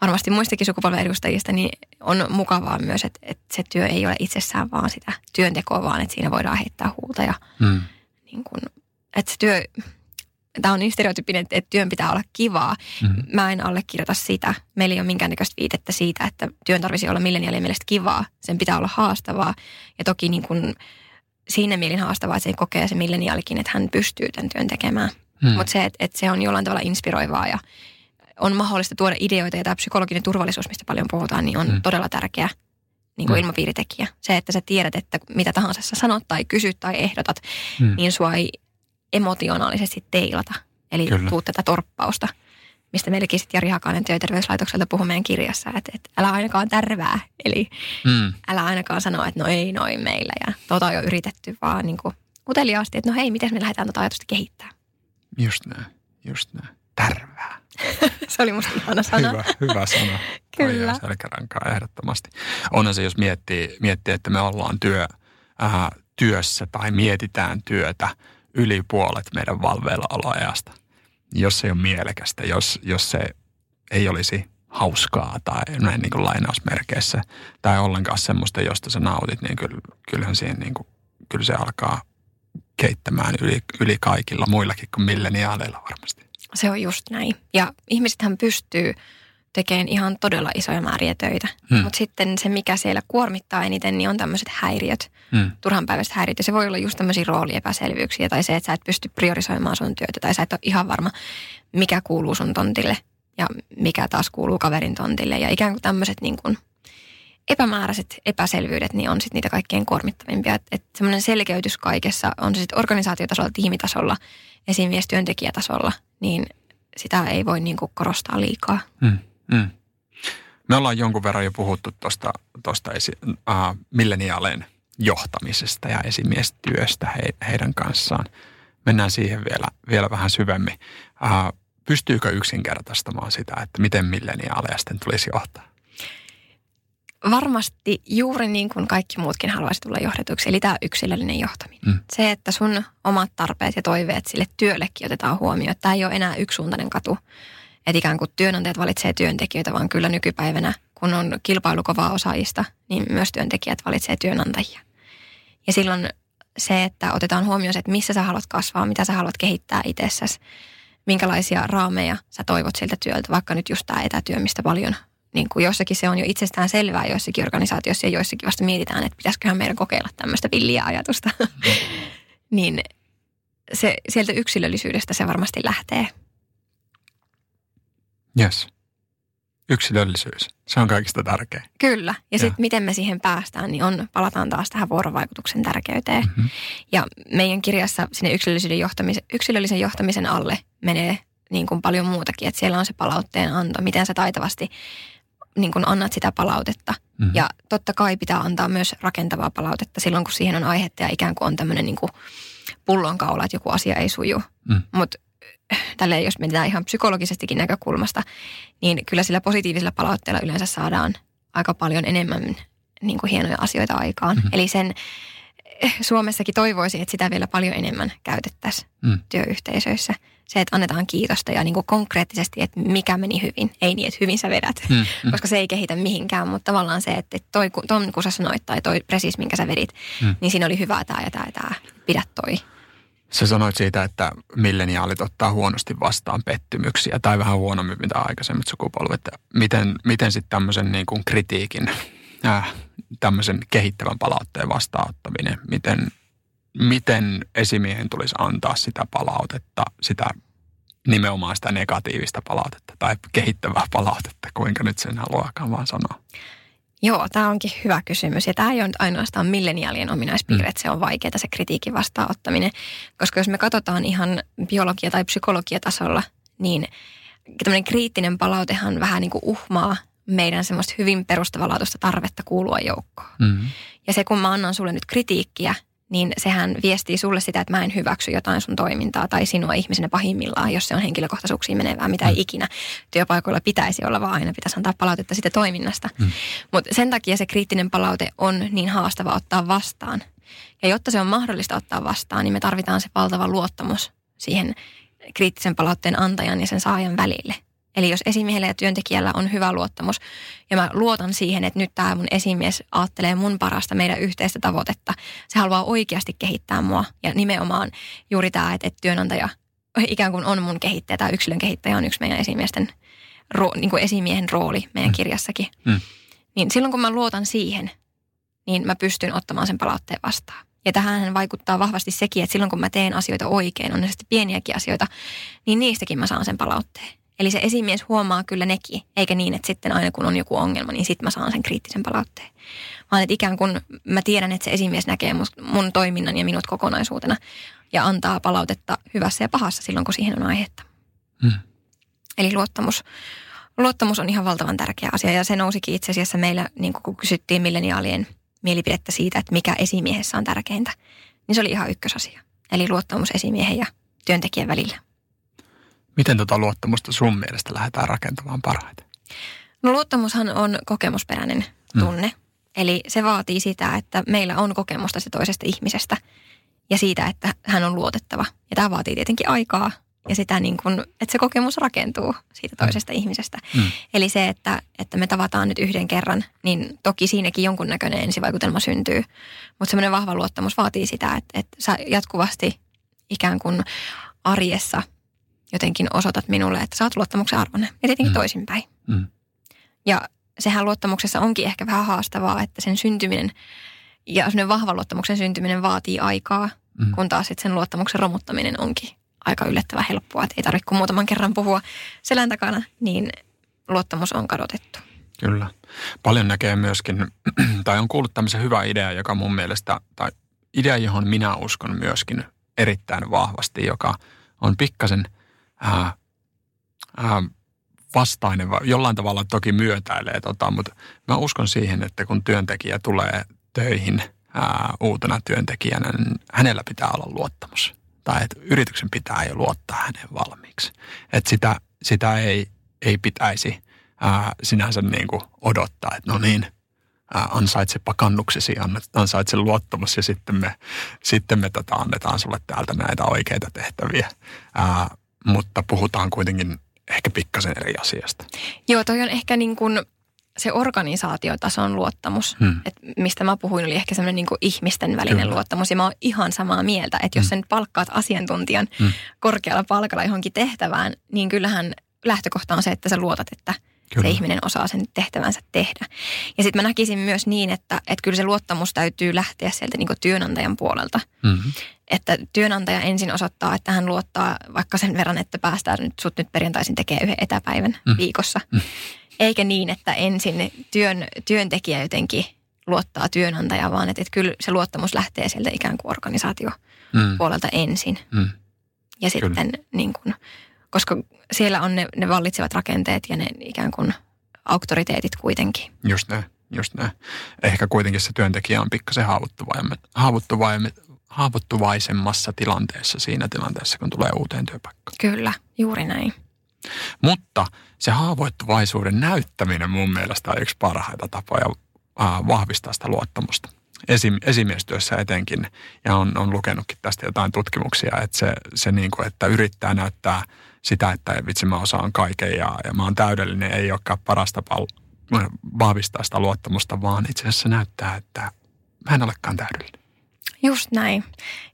varmasti muistakin sukupolven edustajista, niin on mukavaa myös, että, että se työ ei ole itsessään vaan sitä työntekoa, vaan että siinä voidaan heittää huuta ja mm. niin kuin, että se työ tämä on niin stereotyyppinen, että, että työn pitää olla kivaa. Mm-hmm. Mä en allekirjoita sitä. Meillä ei ole minkäännäköistä viitettä siitä, että työn tarvisi olla milleniaalien mielestä kivaa. Sen pitää olla haastavaa. Ja toki niin kuin siinä mielin haastavaa, että se kokee se milleniaalikin, että hän pystyy tämän työn tekemään. Mm. Mutta se, että, että se on jollain tavalla inspiroivaa ja on mahdollista tuoda ideoita ja tämä psykologinen turvallisuus, mistä paljon puhutaan, niin on mm. todella tärkeä niin kuin mm. ilmapiiritekijä. Se, että sä tiedät, että mitä tahansa sä sanot tai kysyt tai ehdotat, mm. niin sua ei emotionaalisesti teilata. Eli Kyllä. tuu tätä torppausta, mistä meilläkin sitten Jari Hakanen työterveyslaitokselta puhuu meidän kirjassa, että, että älä ainakaan tärvää. Eli mm. älä ainakaan sano, että no ei noin meillä ja tota on jo yritetty, vaan niin kuin uteliaasti, että no hei, miten me lähdetään tuota ajatusta kehittämään. Just näin, just näin. Tärvää. (laughs) se oli musta ihana sana. hyvä, hyvä sana. (laughs) Kyllä. Selkärankaa ehdottomasti. Onhan se, jos miettii, miettii että me ollaan työ, äh, työssä tai mietitään työtä – yli puolet meidän valveillaoloajasta. Jos se ei ole mielekästä, jos, jos se ei olisi hauskaa tai näin niin kuin lainausmerkeissä tai ollenkaan semmoista, josta sä nautit, niin kyllä, kyllähän siihen niin kuin, kyllä se alkaa keittämään yli, yli kaikilla muillakin kuin milleniaaleilla varmasti. Se on just näin. Ja ihmisethän pystyy tekemään ihan todella isoja määriä töitä. Hmm. Mutta sitten se, mikä siellä kuormittaa eniten, niin on tämmöiset häiriöt, hmm. turhanpäiväiset häiriöt. Ja se voi olla just tämmöisiä rooliepäselvyyksiä tai se, että sä et pysty priorisoimaan sun työtä tai sä et ole ihan varma, mikä kuuluu sun tontille ja mikä taas kuuluu kaverin tontille. Ja ikään kuin tämmöiset niin kuin epämääräiset epäselvyydet niin on sitten niitä kaikkein kuormittavimpia. Että et semmoinen selkeytys kaikessa, on se sitten organisaatiotasolla, tiimitasolla, esimies työntekijätasolla, niin sitä ei voi niin kuin korostaa liikaa. Hmm. Mm. Me ollaan jonkun verran jo puhuttu tuosta tosta esi, äh, milleniaalien johtamisesta ja esimiestyöstä he, heidän kanssaan. Mennään siihen vielä, vielä vähän syvemmin. Äh, pystyykö yksinkertaistamaan sitä, että miten milleniaaleja sitten tulisi johtaa? Varmasti juuri niin kuin kaikki muutkin haluaisi tulla johdetuksi, eli tämä yksilöllinen johtaminen. Mm. Se, että sun omat tarpeet ja toiveet sille työllekin otetaan huomioon. Tämä ei ole enää yksisuuntainen katu, että ikään kuin työnantajat valitsee työntekijöitä, vaan kyllä nykypäivänä, kun on kilpailukovaa osaajista, niin myös työntekijät valitsee työnantajia. Ja silloin se, että otetaan huomioon se, että missä sä haluat kasvaa, mitä sä haluat kehittää itsessäsi, minkälaisia raameja sä toivot siltä työltä, vaikka nyt just tämä etätyö, mistä paljon niin kuin jossakin se on jo itsestään selvää joissakin organisaatioissa ja joissakin vasta mietitään, että pitäisiköhän meidän kokeilla tämmöistä villiä ajatusta. Mm. (laughs) niin se, sieltä yksilöllisyydestä se varmasti lähtee. Yes. Yksilöllisyys. Se on kaikista tärkein. Kyllä. Ja sitten miten me siihen päästään, niin on, palataan taas tähän vuorovaikutuksen tärkeyteen. Mm-hmm. Ja meidän kirjassa sinne yksilöllisen johtamisen, yksilöllisen johtamisen alle menee niin kuin paljon muutakin. Että siellä on se palautteen anto, miten sä taitavasti niin kuin annat sitä palautetta. Mm-hmm. Ja totta kai pitää antaa myös rakentavaa palautetta silloin, kun siihen on aihetta ja ikään kuin on tämmöinen niin kuin pullonkaula, että joku asia ei suju. Mm. Mutta tälleen jos mietitään ihan psykologisestikin näkökulmasta, niin kyllä sillä positiivisella palautteella yleensä saadaan aika paljon enemmän niin kuin hienoja asioita aikaan. Mm-hmm. Eli sen eh, Suomessakin toivoisi, että sitä vielä paljon enemmän käytettäisiin mm. työyhteisöissä. Se, että annetaan kiitosta ja niin kuin konkreettisesti, että mikä meni hyvin. Ei niin, että hyvin sä vedät, mm. Mm. koska se ei kehitä mihinkään, mutta tavallaan se, että toi, ton kun sä sanoit tai toi presis, minkä sä vedit, mm. niin siinä oli hyvää tämä ja tämä ja tämä. Pidä toi. Sä sanoit siitä, että milleniaalit ottaa huonosti vastaan pettymyksiä tai vähän huonommin mitä aikaisemmat sukupolvet. Miten, miten sitten tämmöisen niin kuin kritiikin, äh, tämmöisen kehittävän palautteen vastaanottaminen, miten, miten esimiehen tulisi antaa sitä palautetta, sitä nimenomaan sitä negatiivista palautetta tai kehittävää palautetta, kuinka nyt sen haluaakaan vaan sanoa? Joo, tämä onkin hyvä kysymys. Ja tämä ei ole ainoastaan milleniaalien ominaispiirre, mm. että se on vaikeaa se kritiikin vastaanottaminen. Koska jos me katsotaan ihan biologia- tai psykologiatasolla, niin tämmöinen kriittinen palautehan vähän niin kuin uhmaa meidän semmoista hyvin perustavanlaatuista tarvetta kuulua joukkoon. Mm. Ja se, kun mä annan sulle nyt kritiikkiä, niin sehän viestii sulle sitä, että mä en hyväksy jotain sun toimintaa tai sinua ihmisenä pahimmillaan, jos se on henkilökohtaisuuksiin menevää, mitä ei mm. ikinä työpaikoilla pitäisi olla, vaan aina pitäisi antaa palautetta sitä toiminnasta. Mm. Mutta sen takia se kriittinen palaute on niin haastava ottaa vastaan. Ja jotta se on mahdollista ottaa vastaan, niin me tarvitaan se valtava luottamus siihen kriittisen palautteen antajan ja sen saajan välille – Eli jos esimiehellä ja työntekijällä on hyvä luottamus ja mä luotan siihen, että nyt tämä mun esimies ajattelee mun parasta meidän yhteistä tavoitetta. Se haluaa oikeasti kehittää mua ja nimenomaan juuri tämä, että, että työnantaja ikään kuin on mun kehittäjä tai yksilön kehittäjä on yksi meidän esimiesten, niin kuin esimiehen rooli meidän mm. kirjassakin. Mm. Niin silloin kun mä luotan siihen, niin mä pystyn ottamaan sen palautteen vastaan. Ja tähän vaikuttaa vahvasti sekin, että silloin kun mä teen asioita oikein, on ne sitten pieniäkin asioita, niin niistäkin mä saan sen palautteen. Eli se esimies huomaa kyllä nekin, eikä niin, että sitten aina kun on joku ongelma, niin sitten mä saan sen kriittisen palautteen. Vaan että ikään kuin mä tiedän, että se esimies näkee mun toiminnan ja minut kokonaisuutena ja antaa palautetta hyvässä ja pahassa silloin, kun siihen on aihetta. Hmm. Eli luottamus, luottamus on ihan valtavan tärkeä asia ja se nousikin itse asiassa meillä, niin kun kysyttiin milleniaalien mielipidettä siitä, että mikä esimiehessä on tärkeintä, niin se oli ihan ykkösasia. Eli luottamus esimiehen ja työntekijän välillä. Miten tuota luottamusta sun mielestä lähdetään rakentamaan parhaiten? No luottamushan on kokemusperäinen mm. tunne. Mm. Eli se vaatii sitä, että meillä on kokemusta se toisesta ihmisestä ja siitä, että hän on luotettava. Ja tämä vaatii tietenkin aikaa ja sitä niin kuin, että se kokemus rakentuu siitä mm. toisesta mm. ihmisestä. Mm. Eli se, että, että me tavataan nyt yhden kerran, niin toki siinäkin jonkunnäköinen ensivaikutelma syntyy. Mutta semmoinen vahva luottamus vaatii sitä, että, että sä jatkuvasti ikään kuin arjessa – jotenkin osoitat minulle, että sä oot luottamuksen arvoinen. Ja tietenkin mm. toisinpäin. Mm. Ja sehän luottamuksessa onkin ehkä vähän haastavaa, että sen syntyminen ja sellainen vahva luottamuksen syntyminen vaatii aikaa, mm. kun taas sitten sen luottamuksen romuttaminen onkin aika yllättävän helppoa. Että ei tarvitse kuin muutaman kerran puhua selän takana, niin luottamus on kadotettu. Kyllä. Paljon näkee myöskin, (clears throat) tai on kuullut tämmöisen hyvä idea, joka mun mielestä, tai idea, johon minä uskon myöskin erittäin vahvasti, joka on pikkasen – ää, ää, vastainen, jollain tavalla toki myötäilee, tota, mutta mä uskon siihen, että kun työntekijä tulee töihin ää, uutena työntekijänä, niin hänellä pitää olla luottamus. Tai että yrityksen pitää jo luottaa häneen valmiiksi. Että sitä, sitä ei, ei pitäisi ää, sinänsä niin kuin odottaa, että no niin, ansaitsepa kannuksesi, ansaitse luottamus ja sitten me, sitten me tota, annetaan sulle täältä näitä oikeita tehtäviä. Ää, mutta puhutaan kuitenkin ehkä pikkasen eri asiasta. Joo, toi on ehkä niin kuin se organisaatiotason luottamus, Hmm. että mistä mä puhuin, oli ehkä semmoinen niin ihmisten välinen Kyllä. luottamus. Ja mä oon ihan samaa mieltä, että jos Hmm. sä nyt palkkaat asiantuntijan Hmm. korkealla palkalla johonkin tehtävään, niin kyllähän lähtökohta on se, että sä luotat, että Kyllä. se ihminen osaa sen tehtävänsä tehdä. Ja sitten mä näkisin myös niin, että, että kyllä se luottamus täytyy lähteä sieltä niin työnantajan puolelta. Mm-hmm. Että työnantaja ensin osoittaa, että hän luottaa vaikka sen verran, että päästään nyt sut nyt perjantaisin tekee yhden etäpäivän Mm. viikossa. Mm. Eikä niin, että ensin työn, työntekijä jotenkin luottaa työnantajaa, vaan että, että kyllä se luottamus lähtee sieltä ikään kuin organisaatio Mm. puolelta ensin. Mm. Ja sitten niin kuin, koska siellä on ne, ne vallitsevat rakenteet ja ne ikään kuin auktoriteetit kuitenkin. Just näin, just näin. Ehkä kuitenkin se työntekijä on pikkasen haavoittuvaisemmassa tilanteessa siinä tilanteessa, kun tulee uuteen työpaikkaan. Kyllä, juuri näin. Mutta se haavoittuvaisuuden näyttäminen mun mielestä on yksi parhaita tapoja vahvistaa sitä luottamusta. Esim, esimiestyössä etenkin, ja on, on lukenutkin tästä jotain tutkimuksia, että se, se niin kuin, että yrittää näyttää sitä, että vitsi mä osaan kaiken ja, ja mä oon täydellinen, ei olekaan paras tapa vahvistaa sitä luottamusta, vaan itse asiassa näyttää, että mä en olekaan täydellinen. Just näin.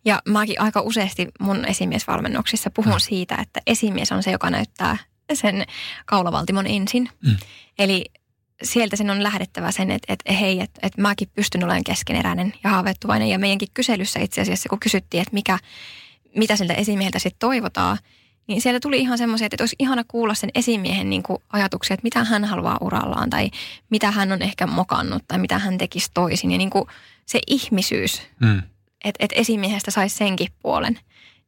Ja mäkin aika useasti mun esimiesvalmennuksissa puhun Mm. siitä, että esimies on se, joka näyttää sen kaulavaltimon ensin. Mm. Eli sieltä sen on lähdettävä sen, että, että hei, että, että mäkin pystyn olemaan keskeneräinen ja haaveittuvainen. Ja meidänkin kyselyssä itse asiassa, kun kysyttiin, että mikä, mitä siltä esimieheltä sitten toivotaan, niin sieltä tuli ihan semmoisia, että olisi ihana kuulla sen esimiehen niin kuin ajatuksia, että mitä hän haluaa urallaan tai mitä hän on ehkä mokannut tai mitä hän tekisi toisin. Ja niin kuin se ihmisyys, Mm. että et esimiehestä saisi senkin puolen,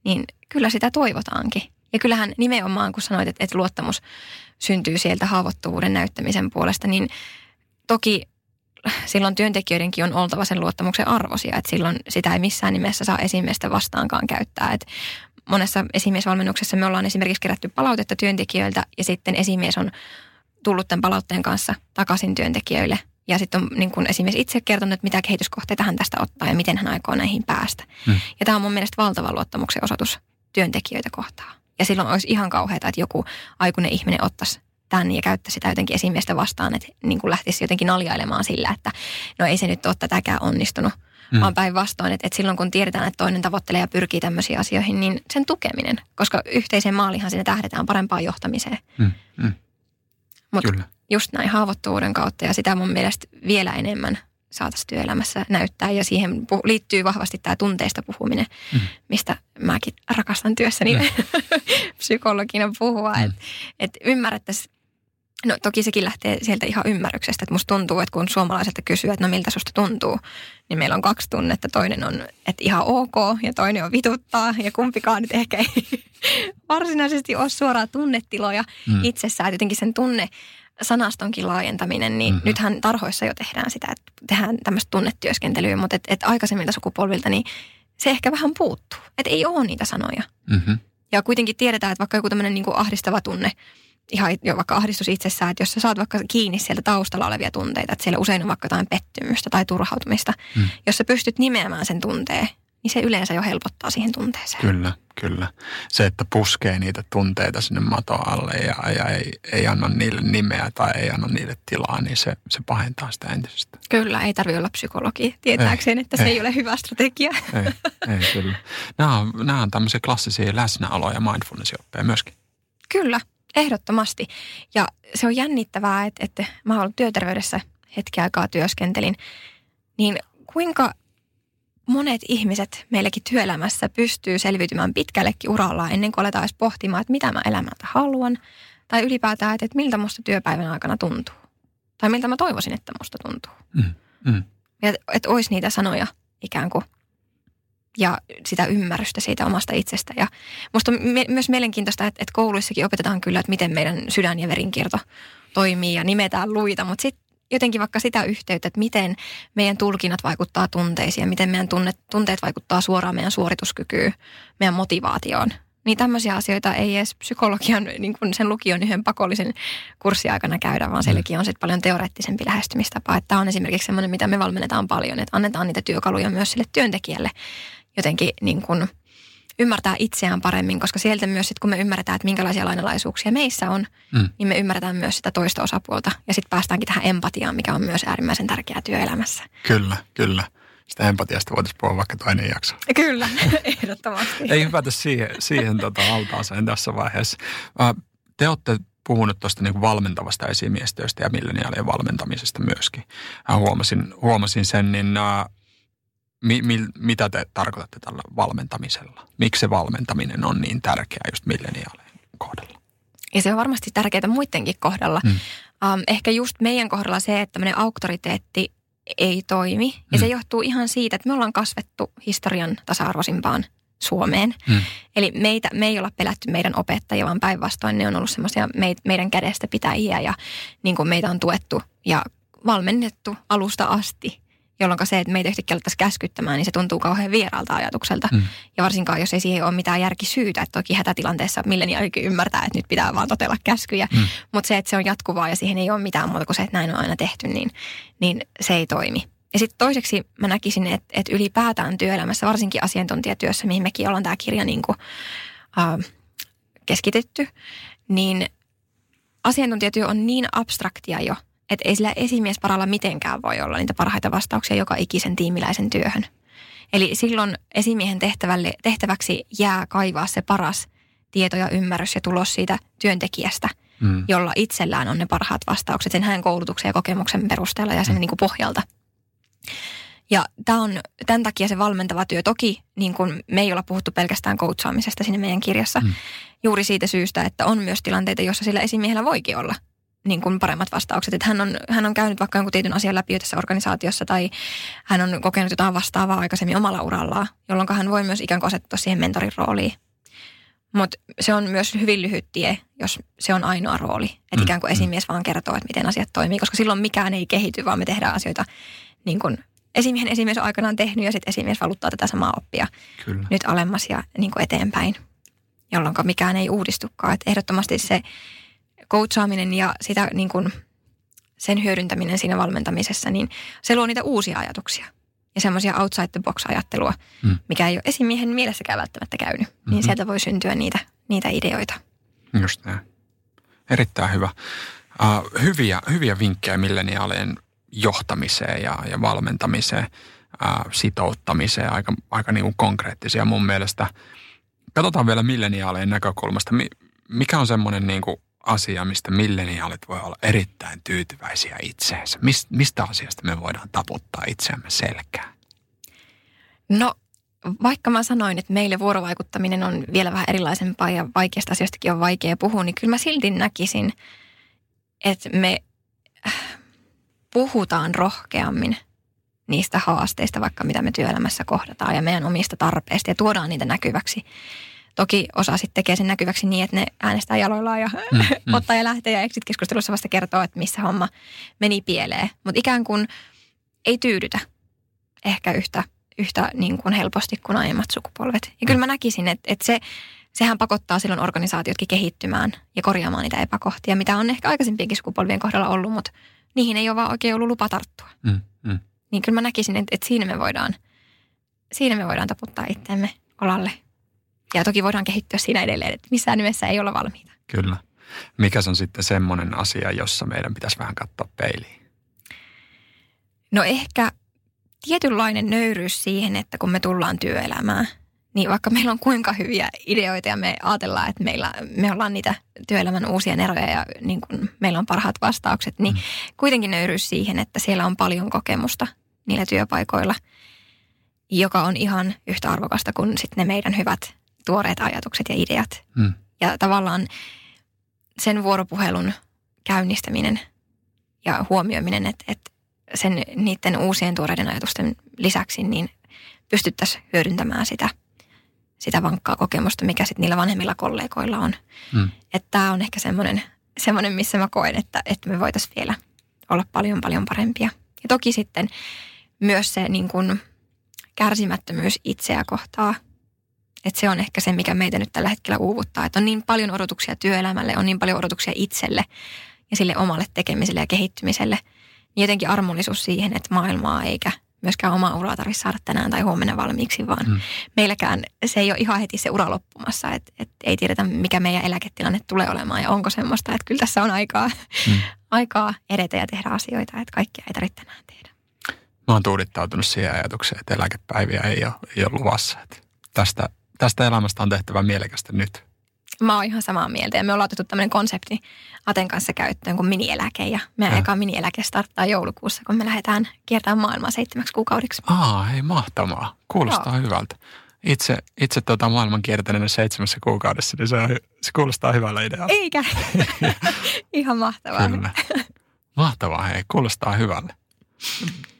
niin kyllä sitä toivotaankin. Ja kyllähän nimenomaan, kun sanoit, että, että luottamus syntyy sieltä haavoittuvuuden näyttämisen puolesta, niin toki silloin työntekijöidenkin on oltava sen luottamuksen arvosia, että silloin sitä ei missään nimessä saa esimiestä vastaankaan käyttää. Et monessa esimiesvalmennuksessa me ollaan esimerkiksi kerätty palautetta työntekijöiltä ja sitten esimies on tullut tämän palautteen kanssa takaisin työntekijöille. Ja sitten on niin kuin esimies itse kertonut, että mitä kehityskohteita hän tästä ottaa ja miten hän aikoo näihin päästä. Mm. Ja tämä on mun mielestä valtava luottamuksen osoitus työntekijöitä kohtaan. Ja silloin olisi ihan kauheata, että joku aikuinen ihminen ottaisi tämän ja käyttäisi sitä jotenkin esimiestä vastaan, että niin kuin lähtisi jotenkin naljailemaan sillä, että no ei se nyt ole tätäkään onnistunut. Mm. Mm. Vaan päinvastoin, että, että silloin kun tiedetään, että toinen tavoittelee ja pyrkii tämmöisiin asioihin, niin sen tukeminen. Koska yhteiseen maalihan siinä tähdetään parempaan johtamiseen. Mm. Mm. Mutta just näin haavoittuvuuden kautta ja sitä mun mielestä vielä enemmän saataisiin työelämässä näyttää. Ja siihen pu- liittyy vahvasti tämä tunteista puhuminen, Mm. mistä mäkin rakastan työssäni (laughs) psykologina puhua. Mm. Että et ymmärrettäisiin, no toki sekin lähtee sieltä ihan ymmärryksestä. Että musta tuntuu, että kun suomalaiselta kysyy, että no miltä susta tuntuu, niin meillä on kaksi tunnetta. Toinen on, että ihan ok ja toinen on vituttaa ja kumpikaan nyt ehkä ei (laughs) varsinaisesti ole suoraan tunnetiloja Mm. itsessään. Jotenkin sen tunne sanastonkin laajentaminen, niin Mhm. mm-hmm. nythän tarhoissa jo tehdään sitä, että tehdään tämmöistä tunnetyöskentelyä, mutta et, et aikaisemmilta sukupolvilta niin se ehkä vähän puuttuu. Että ei ole niitä sanoja. Mm-hmm. Ja kuitenkin tiedetään, että vaikka joku tämmöinen niin ahdistava tunne, ihan jo vaikka ahdistus itsessään, että jos sä saat vaikka kiinni sieltä taustalla olevia tunteita, että siellä usein on vaikka jotain pettymystä tai turhautumista, Mm. jos sä pystyt nimeämään sen tunteen, niin se yleensä jo helpottaa siihen tunteeseen. Kyllä, kyllä. Se, että puskee niitä tunteita sinne maton alle ja, ja ei, ei anna niille nimeä tai ei anna niille tilaa, niin se, se pahentaa sitä entisestä. Kyllä, ei tarvitse olla psykologi tietääkseen, että se ei. ei ole hyvä strategia. Ei, ei kyllä. Nämä on, nämä on tämmöisiä klassisia läsnäolo- ja mindfulness-oppeja myöskin. Kyllä, ehdottomasti. Ja se on jännittävää, että, että mä ollut työterveydessä hetki aikaa työskentelin, niin kuinka monet ihmiset meilläkin työelämässä pystyy selviytymään pitkällekin urallaan ennen kuin aletaan edes pohtimaan, että mitä mä elämältä haluan. Tai ylipäätään, että, että miltä musta työpäivän aikana tuntuu. Tai miltä mä toivoisin, että musta tuntuu. Mm, mm. Ja että, että olisi niitä sanoja ikään kuin ja sitä ymmärrystä siitä omasta itsestä. Ja musta on me- myös mielenkiintoista, että, että kouluissakin opetetaan kyllä, että miten meidän sydän- ja verinkierto toimii ja nimetään luita, mutta sitten jotenkin vaikka sitä yhteyttä, että miten meidän tulkinnat vaikuttaa tunteisiin ja miten meidän tunne, tunteet vaikuttaa suoraan meidän suorituskykyyn, meidän motivaatioon. Niin tämmöisiä asioita ei edes psykologian niin kuin sen lukion yhden pakollisen kurssiaikana käydä, vaan sielläkin on sitten paljon teoreettisempi lähestymistapa. Että tämä on esimerkiksi semmoinen, mitä me valmennetaan paljon, että annetaan niitä työkaluja myös sille työntekijälle jotenkin niin kuin ymmärtää itseään paremmin, koska sieltä myös sit, kun me ymmärretään, että minkälaisia lainalaisuuksia meissä on, mm. niin me ymmärretään myös sitä toista osapuolta. Ja sitten päästäänkin tähän empatiaan, mikä on myös äärimmäisen tärkeää työelämässä. Kyllä, kyllä. Sitä empatiasta voitaisiin puhua vaikka toinen jakso. Kyllä, (laughs) ehdottomasti. Ei hypätä siihen, siihen tota altaaseen tässä vaiheessa. Te olette puhunut tuosta niin valmentavasta esimiestyöstä ja milleniaalien valmentamisesta myöskin. Huomasin, huomasin sen, niin mi, mi, mitä te tarkoitatte tällä valmentamisella? Miksi se valmentaminen on niin tärkeää just milleniaalien kohdalla? Ja se on varmasti tärkeää muidenkin kohdalla. Hmm. Um, ehkä just meidän kohdalla se, että tämmöinen auktoriteetti ei toimi. Ja hmm. se johtuu ihan siitä, että me ollaan kasvettu historian tasa-arvoisimpaan Suomeen. Hmm. Eli meitä, me ei olla pelätty meidän opettajia, vaan päinvastoin ne on ollut semmoisia meidän kädestä pitäjiä ja niin kuin meitä on tuettu ja valmennettu alusta asti jolloin se, että meitä yhtäkkiä alettaisiin käskyttämään, niin se tuntuu kauhean vieraalta ajatukselta. Mm. Ja varsinkaan, jos ei siihen ole mitään järkisyytä, että toki hätätilanteessa milleniaalikin ymmärtää, että nyt pitää vaan totella käskyjä. Mm. Mutta se, että se on jatkuvaa ja siihen ei ole mitään muuta kuin se, että näin on aina tehty, niin, niin se ei toimi. Ja sitten toiseksi mä näkisin, että, että ylipäätään työelämässä, varsinkin asiantuntijatyössä, mihin mekin ollaan tämä kirja niin kuin, äh, keskitetty, niin asiantuntijatyö on niin abstraktia jo, että ei sillä esimiesparalla mitenkään voi olla niitä parhaita vastauksia joka ikisen tiimiläisen työhön. Eli silloin esimiehen tehtävälle, tehtäväksi jää kaivaa se paras tieto ja ymmärrys ja tulos siitä työntekijästä, mm. jolla itsellään on ne parhaat vastaukset sen hänen koulutuksen ja kokemuksen perusteella ja sen mm. niin kuin pohjalta. Ja tämä on tämän takia se valmentava työ. Toki niin kun me ei olla puhuttu pelkästään coachaamisesta sinne meidän kirjassa. Mm. Juuri siitä syystä, että on myös tilanteita, joissa sillä esimiehellä voikin olla niin kuin paremmat vastaukset. Että hän, on, hän on käynyt vaikka jonkun tietyn asian läpi tässä organisaatiossa tai hän on kokenut jotain vastaavaa aikaisemmin omalla urallaan, jolloin hän voi myös ikään kuin asettua siihen mentorin rooliin. Mutta se on myös hyvin lyhyt tie, jos se on ainoa rooli. Että mm. ikään kuin mm. esimies vaan kertoo, että miten asiat toimii, koska silloin mikään ei kehity, vaan me tehdään asioita niin kuin esimiehen esimies on aikanaan tehnyt ja sitten esimies valuttaa tätä samaa oppia Kyllä. nyt alemmas ja niin kuin eteenpäin, jolloin mikään ei uudistukaan. Et ehdottomasti se coachaaminen ja sitä niin kuin sen hyödyntäminen siinä valmentamisessa, niin se luo niitä uusia ajatuksia ja semmoisia outside the box ajattelua, mm. mikä ei ole esimiehen mielessäkään välttämättä käynyt. Mm-hmm. Niin sieltä voi syntyä niitä, niitä ideoita. Just näin. Erittäin hyvä. Uh, hyviä, hyviä vinkkejä milleniaalien johtamiseen ja, ja valmentamiseen, uh, sitouttamiseen, aika, aika niin kuin konkreettisia mun mielestä. Katsotaan vielä milleniaalien näkökulmasta. Mikä on semmoinen niin kuin asia, mistä milleniaalit voi olla erittäin tyytyväisiä itseensä? Mistä asiasta me voidaan taputtaa itseämme selkään? No vaikka mä sanoin, että meille vuorovaikuttaminen on vielä vähän erilaisempaa ja vaikeasta asioistakin on vaikea puhua, niin kyllä mä silti näkisin, että me äh, puhutaan rohkeammin niistä haasteista, vaikka mitä me työelämässä kohdataan ja meidän omista tarpeista ja tuodaan niitä näkyväksi Toki osa sitten tekee sen näkyväksi niin, että ne äänestää jaloillaan ja mm, (laughs) mm. ottaa ja lähtee ja exit-keskustelussa vasta kertoo, että missä homma meni pieleen. Mutta ikään kuin ei tyydytä ehkä yhtä, yhtä niin kuin helposti kuin aiemmat sukupolvet. Ja kyllä mä näkisin, että, että se, sehän pakottaa silloin organisaatiotkin kehittymään ja korjaamaan niitä epäkohtia, mitä on ehkä aikaisempienkin sukupolvien kohdalla ollut, mutta niihin ei ole vaan oikein ollut lupa tarttua. Mm, mm. Niin kyllä mä näkisin, että, että siinä me voidaan, siinä me voidaan taputtaa itseämme olalle ja toki voidaan kehittyä siinä edelleen, että missään nimessä ei olla valmiita. Kyllä. Mikä on sitten semmoinen asia, jossa meidän pitäisi vähän katsoa peiliin? No ehkä tietynlainen nöyryys siihen, että kun me tullaan työelämään, niin vaikka meillä on kuinka hyviä ideoita ja me ajatellaan, että meillä, me ollaan niitä työelämän uusia eroja ja niin kuin meillä on parhaat vastaukset, niin mm. kuitenkin nöyryys siihen, että siellä on paljon kokemusta niillä työpaikoilla, joka on ihan yhtä arvokasta kuin sitten ne meidän hyvät tuoreet ajatukset ja ideat. Mm. Ja tavallaan sen vuoropuhelun käynnistäminen ja huomioiminen, että, että sen niiden uusien tuoreiden ajatusten lisäksi niin pystyttäisiin hyödyntämään sitä, sitä vankkaa kokemusta, mikä sitten niillä vanhemmilla kollegoilla on. Mm. Että tämä on ehkä semmoinen, semmoinen, missä mä koen, että, että me voitaisiin vielä olla paljon paljon parempia. Ja toki sitten myös se niin kuin kärsimättömyys itseä kohtaa – että se on ehkä se, mikä meitä nyt tällä hetkellä uuvuttaa. Että on niin paljon odotuksia työelämälle, on niin paljon odotuksia itselle ja sille omalle tekemiselle ja kehittymiselle. Niin jotenkin armollisuus siihen, että maailmaa eikä myöskään omaa uraa tarvitse saada tänään tai huomenna valmiiksi, vaan mm. meilläkään se ei ole ihan heti se ura loppumassa, että et ei tiedetä mikä meidän eläketilanne tulee olemaan ja onko semmoista, että kyllä tässä on aikaa, mm. (laughs) aikaa edetä ja tehdä asioita, että kaikkia ei tarvitse tänään tehdä. Mä oon tuudittautunut siihen ajatukseen, että eläkepäiviä ei ole, ei ole luvassa. Että tästä, tästä elämästä on tehtävä mielekästä nyt. Mä oon ihan samaa mieltä ja me ollaan otettu tämmöinen konsepti Aten kanssa käyttöön kuin minieläke ja meidän ja. eka minieläke starttaa joulukuussa, kun me lähdetään kiertämään maailmaa seitsemäksi kuukaudiksi. Aa, hei mahtavaa. Kuulostaa Joo. hyvältä. Itse, itse tuota maailman kiertäneenä seitsemässä kuukaudessa, niin se, on, se kuulostaa hyvältä idealta. Eikä. (laughs) ihan mahtavaa. Kyllä. Mahtavaa, hei. Kuulostaa hyvälle.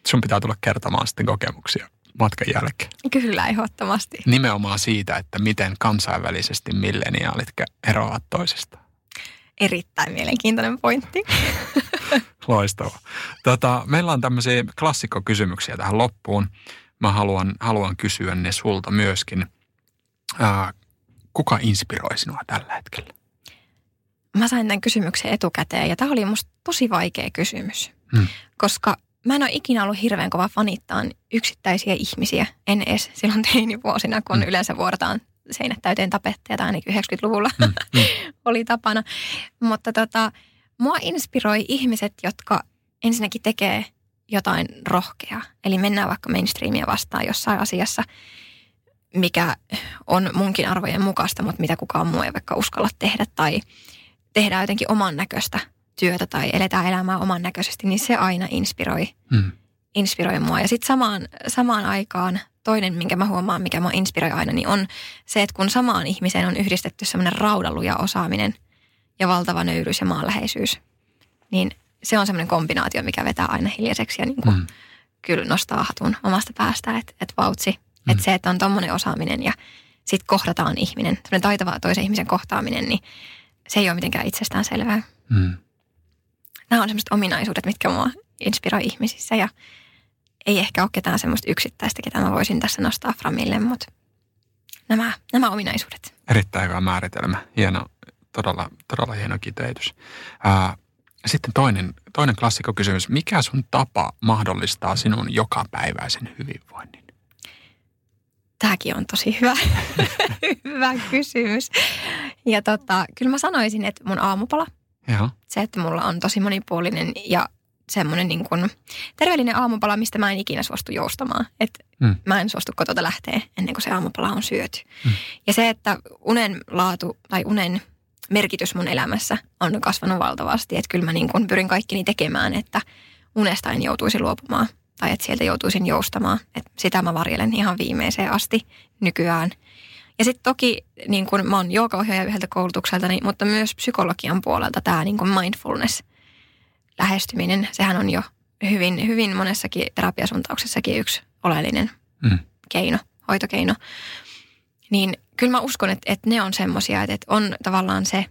Sun pitää tulla kertomaan sitten kokemuksia matkan jälkeen. Kyllä, ehdottomasti. Nimenomaan siitä, että miten kansainvälisesti milleniaalit eroavat toisistaan. Erittäin mielenkiintoinen pointti. (laughs) Loistavaa. Tota, meillä on tämmöisiä klassikkokysymyksiä tähän loppuun. Mä haluan, haluan kysyä ne sulta myöskin. Ää, kuka inspiroi sinua tällä hetkellä? Mä sain tämän kysymyksen etukäteen ja tämä oli musta tosi vaikea kysymys. Hmm. Koska mä en ole ikinä ollut hirveän kova fanittaan yksittäisiä ihmisiä, en edes silloin teinivuosina, kun mm. yleensä vuorotaan seinät täyteen tapetteja, tai ainakin 90-luvulla mm. Mm. (laughs) oli tapana. Mutta tota, mua inspiroi ihmiset, jotka ensinnäkin tekee jotain rohkeaa. Eli mennään vaikka mainstreamia vastaan jossain asiassa, mikä on munkin arvojen mukaista, mutta mitä kukaan muu ei vaikka uskalla tehdä. Tai tehdään jotenkin oman näköistä työtä tai eletään elämää oman näköisesti, niin se aina inspiroi, mm. inspiroi mua. Ja sitten samaan, samaan aikaan toinen, minkä mä huomaan, mikä mua inspiroi aina, niin on se, että kun samaan ihmiseen on yhdistetty semmoinen raudaluja osaaminen ja valtava nöyryys ja maanläheisyys, niin se on semmoinen kombinaatio, mikä vetää aina hiljaiseksi ja niin kuin mm. kyllä nostaa hatun omasta päästä, että et vautsi. Mm. Että se, että on tommonen osaaminen ja sitten kohdataan ihminen, semmoinen taitava toisen ihmisen kohtaaminen, niin se ei ole mitenkään itsestään selvää. Mm nämä on semmoiset ominaisuudet, mitkä mua inspiroi ihmisissä ja ei ehkä ole ketään semmoista yksittäistä, ketä mä voisin tässä nostaa framille, mutta nämä, nämä ominaisuudet. Erittäin hyvä määritelmä. Hieno, todella, todella hieno kiteytys. Ää, sitten toinen, toinen klassikkokysymys. Mikä sun tapa mahdollistaa sinun jokapäiväisen hyvinvoinnin? Tämäkin on tosi hyvä, (laughs) hyvä kysymys. Ja tota, kyllä mä sanoisin, että mun aamupala – Joo. Se, että mulla on tosi monipuolinen ja semmoinen niin kuin terveellinen aamupala, mistä mä en ikinä suostu joustamaan. Että mm. mä en suostu kotota lähteä ennen kuin se aamupala on syöty. Mm. Ja se, että unen laatu tai unen merkitys mun elämässä on kasvanut valtavasti. Että kyllä mä niin kuin pyrin kaikkini tekemään, että unesta en joutuisi luopumaan tai että sieltä joutuisin joustamaan. Että sitä mä varjelen ihan viimeiseen asti nykyään – ja sitten toki niin kun mä oon joogaohjaaja yhdeltä koulutukselta, mutta myös psykologian puolelta tämä niin mindfulness lähestyminen, sehän on jo hyvin, hyvin monessakin terapiasuuntauksessakin yksi oleellinen mm. keino, hoitokeino. Niin kyllä mä uskon, että, että ne on semmoisia, että, että on tavallaan se,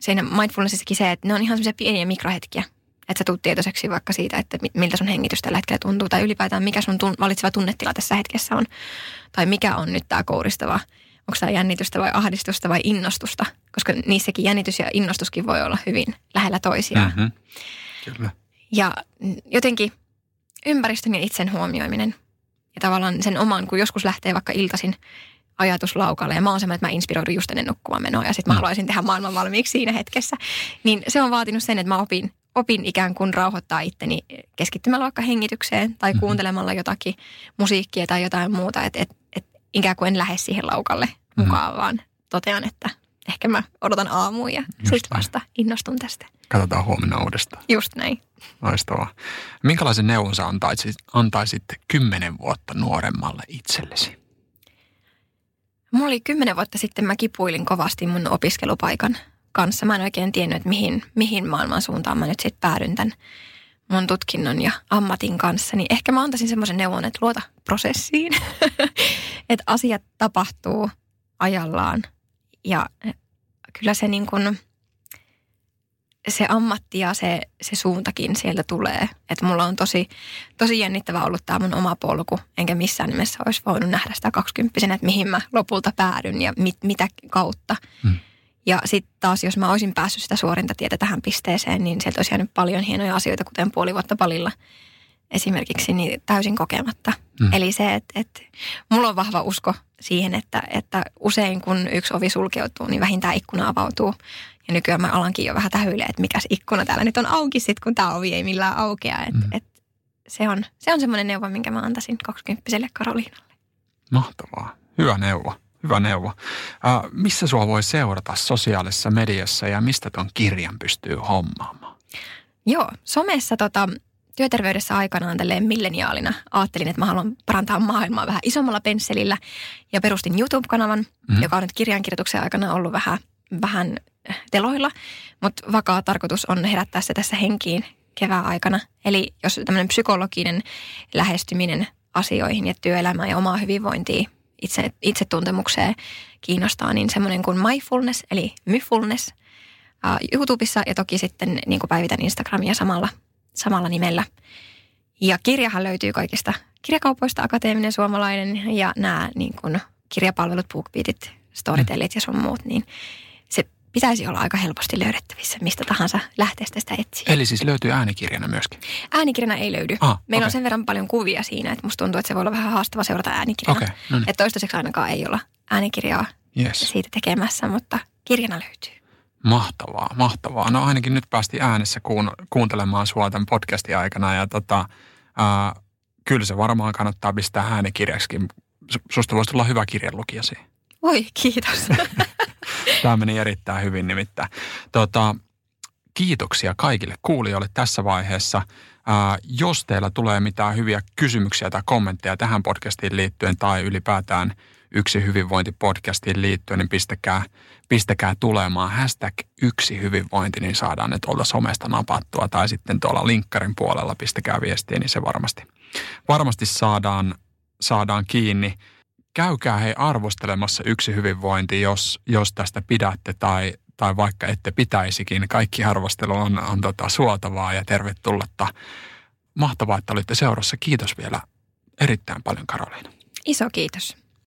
siinä mindfulnessissakin se, että ne on ihan semmoisia pieniä mikrohetkiä, että sä tuut tietoiseksi vaikka siitä, että miltä sun hengitys tällä hetkellä tuntuu, tai ylipäätään mikä sun tun, valitseva tunnetila tässä hetkessä on, tai mikä on nyt tämä kouristava, onko tämä jännitystä vai ahdistusta vai innostusta, koska niissäkin jännitys ja innostuskin voi olla hyvin lähellä toisiaan. Mm-hmm. Kyllä. Ja jotenkin ympäristön ja itsen huomioiminen ja tavallaan sen oman, kun joskus lähtee vaikka iltaisin ajatuslaukalle ja mä oon semmoinen, että mä inspiroidun just ennen nukkumaan menoa ja sitten mä mm. haluaisin tehdä maailman valmiiksi siinä hetkessä. Niin se on vaatinut sen, että mä opin opin ikään kuin rauhoittaa itteni keskittymällä vaikka hengitykseen tai mm-hmm. kuuntelemalla jotakin musiikkia tai jotain muuta. Että et, et ikään kuin en lähde siihen laukalle mm-hmm. mukaan, vaan totean, että ehkä mä odotan aamuun ja sitten vasta innostun tästä. Katsotaan huomenna uudestaan. Just näin. Loistavaa. Minkälaisen neuvon sä antaisit, antaisit kymmenen vuotta nuoremmalle itsellesi? Mulla oli kymmenen vuotta sitten, mä kipuilin kovasti mun opiskelupaikan kanssa. Mä en oikein tiennyt, että mihin, mihin maailman suuntaan mä nyt sitten päädyn tämän mun tutkinnon ja ammatin kanssa. Niin ehkä mä antaisin semmoisen neuvon, että luota prosessiin. (laughs) että asiat tapahtuu ajallaan. Ja kyllä se niin kuin, se ammatti ja se, se suuntakin sieltä tulee. Että mulla on tosi, tosi jännittävä ollut tämä mun oma polku, enkä missään nimessä olisi voinut nähdä sitä kaksikymppisenä, että mihin mä lopulta päädyn ja mit, mitä kautta. Hmm. Ja sitten taas, jos mä olisin päässyt sitä suorinta tietä tähän pisteeseen, niin sieltä olisi jäänyt paljon hienoja asioita, kuten puoli vuotta palilla. esimerkiksi niin täysin kokematta. Mm. Eli se, että, että mulla on vahva usko siihen, että, että usein kun yksi ovi sulkeutuu, niin vähintään ikkuna avautuu. Ja nykyään mä alankin jo vähän tähyilee, että mikä ikkuna täällä nyt on auki sit, kun tämä ovi ei millään aukea. Et, mm. et se on, se on semmoinen neuvo, minkä mä antaisin 20 Karoliinalle. Mahtavaa. Hyvä neuvo. Hyvä neuvo. Äh, missä sua voi seurata sosiaalisessa mediassa ja mistä tuon kirjan pystyy hommaamaan? Joo, somessa tota, työterveydessä aikanaan tälleen milleniaalina ajattelin, että mä haluan parantaa maailmaa vähän isommalla pensselillä ja perustin YouTube-kanavan, mm-hmm. joka on nyt kirjankirjoituksen aikana ollut vähän, vähän teloilla, mutta vakaa tarkoitus on herättää se tässä henkiin kevään aikana. Eli jos tämmöinen psykologinen lähestyminen asioihin ja työelämään ja omaa hyvinvointia itse, itsetuntemukseen kiinnostaa, niin semmoinen kuin mindfulness, eli myfulness uh, YouTubessa ja toki sitten niin kuin päivitän Instagramia samalla, samalla nimellä. Ja kirjahan löytyy kaikista kirjakaupoista, akateeminen suomalainen ja nämä niin kuin kirjapalvelut, BookBeatit, Storytellit ja sun muut, niin pitäisi olla aika helposti löydettävissä mistä tahansa lähteestä sitä etsiä. Eli siis löytyy äänikirjana myöskin? Äänikirjana ei löydy. Ah, Meillä okay. on sen verran paljon kuvia siinä, että musta tuntuu, että se voi olla vähän haastava seurata äänikirjana. Okay, no niin. Että toistaiseksi ainakaan ei olla äänikirjaa yes. siitä tekemässä, mutta kirjana löytyy. Mahtavaa, mahtavaa. No ainakin nyt päästi äänessä kuun, kuuntelemaan sua tämän podcastin aikana ja tota, ää, kyllä se varmaan kannattaa pistää äänikirjaksikin. Susta voisi tulla hyvä kirjanlukijasi. Oi, kiitos. (laughs) Tämä meni erittäin hyvin nimittäin. Tota, kiitoksia kaikille kuulijoille tässä vaiheessa. Ää, jos teillä tulee mitään hyviä kysymyksiä tai kommentteja tähän podcastiin liittyen tai ylipäätään yksi hyvinvointipodcastiin liittyen, niin pistäkää, pistäkää tulemaan hashtag yksi hyvinvointi, niin saadaan ne tuolta somesta napattua. Tai sitten tuolla linkkarin puolella pistäkää viestiä, niin se varmasti, varmasti saadaan, saadaan kiinni käykää hei arvostelemassa yksi hyvinvointi, jos, jos tästä pidätte tai, tai vaikka ette pitäisikin. Kaikki arvostelu on, on tota, suotavaa ja tervetullutta. Mahtavaa, että olitte seurassa. Kiitos vielä erittäin paljon Karoliina. Iso kiitos.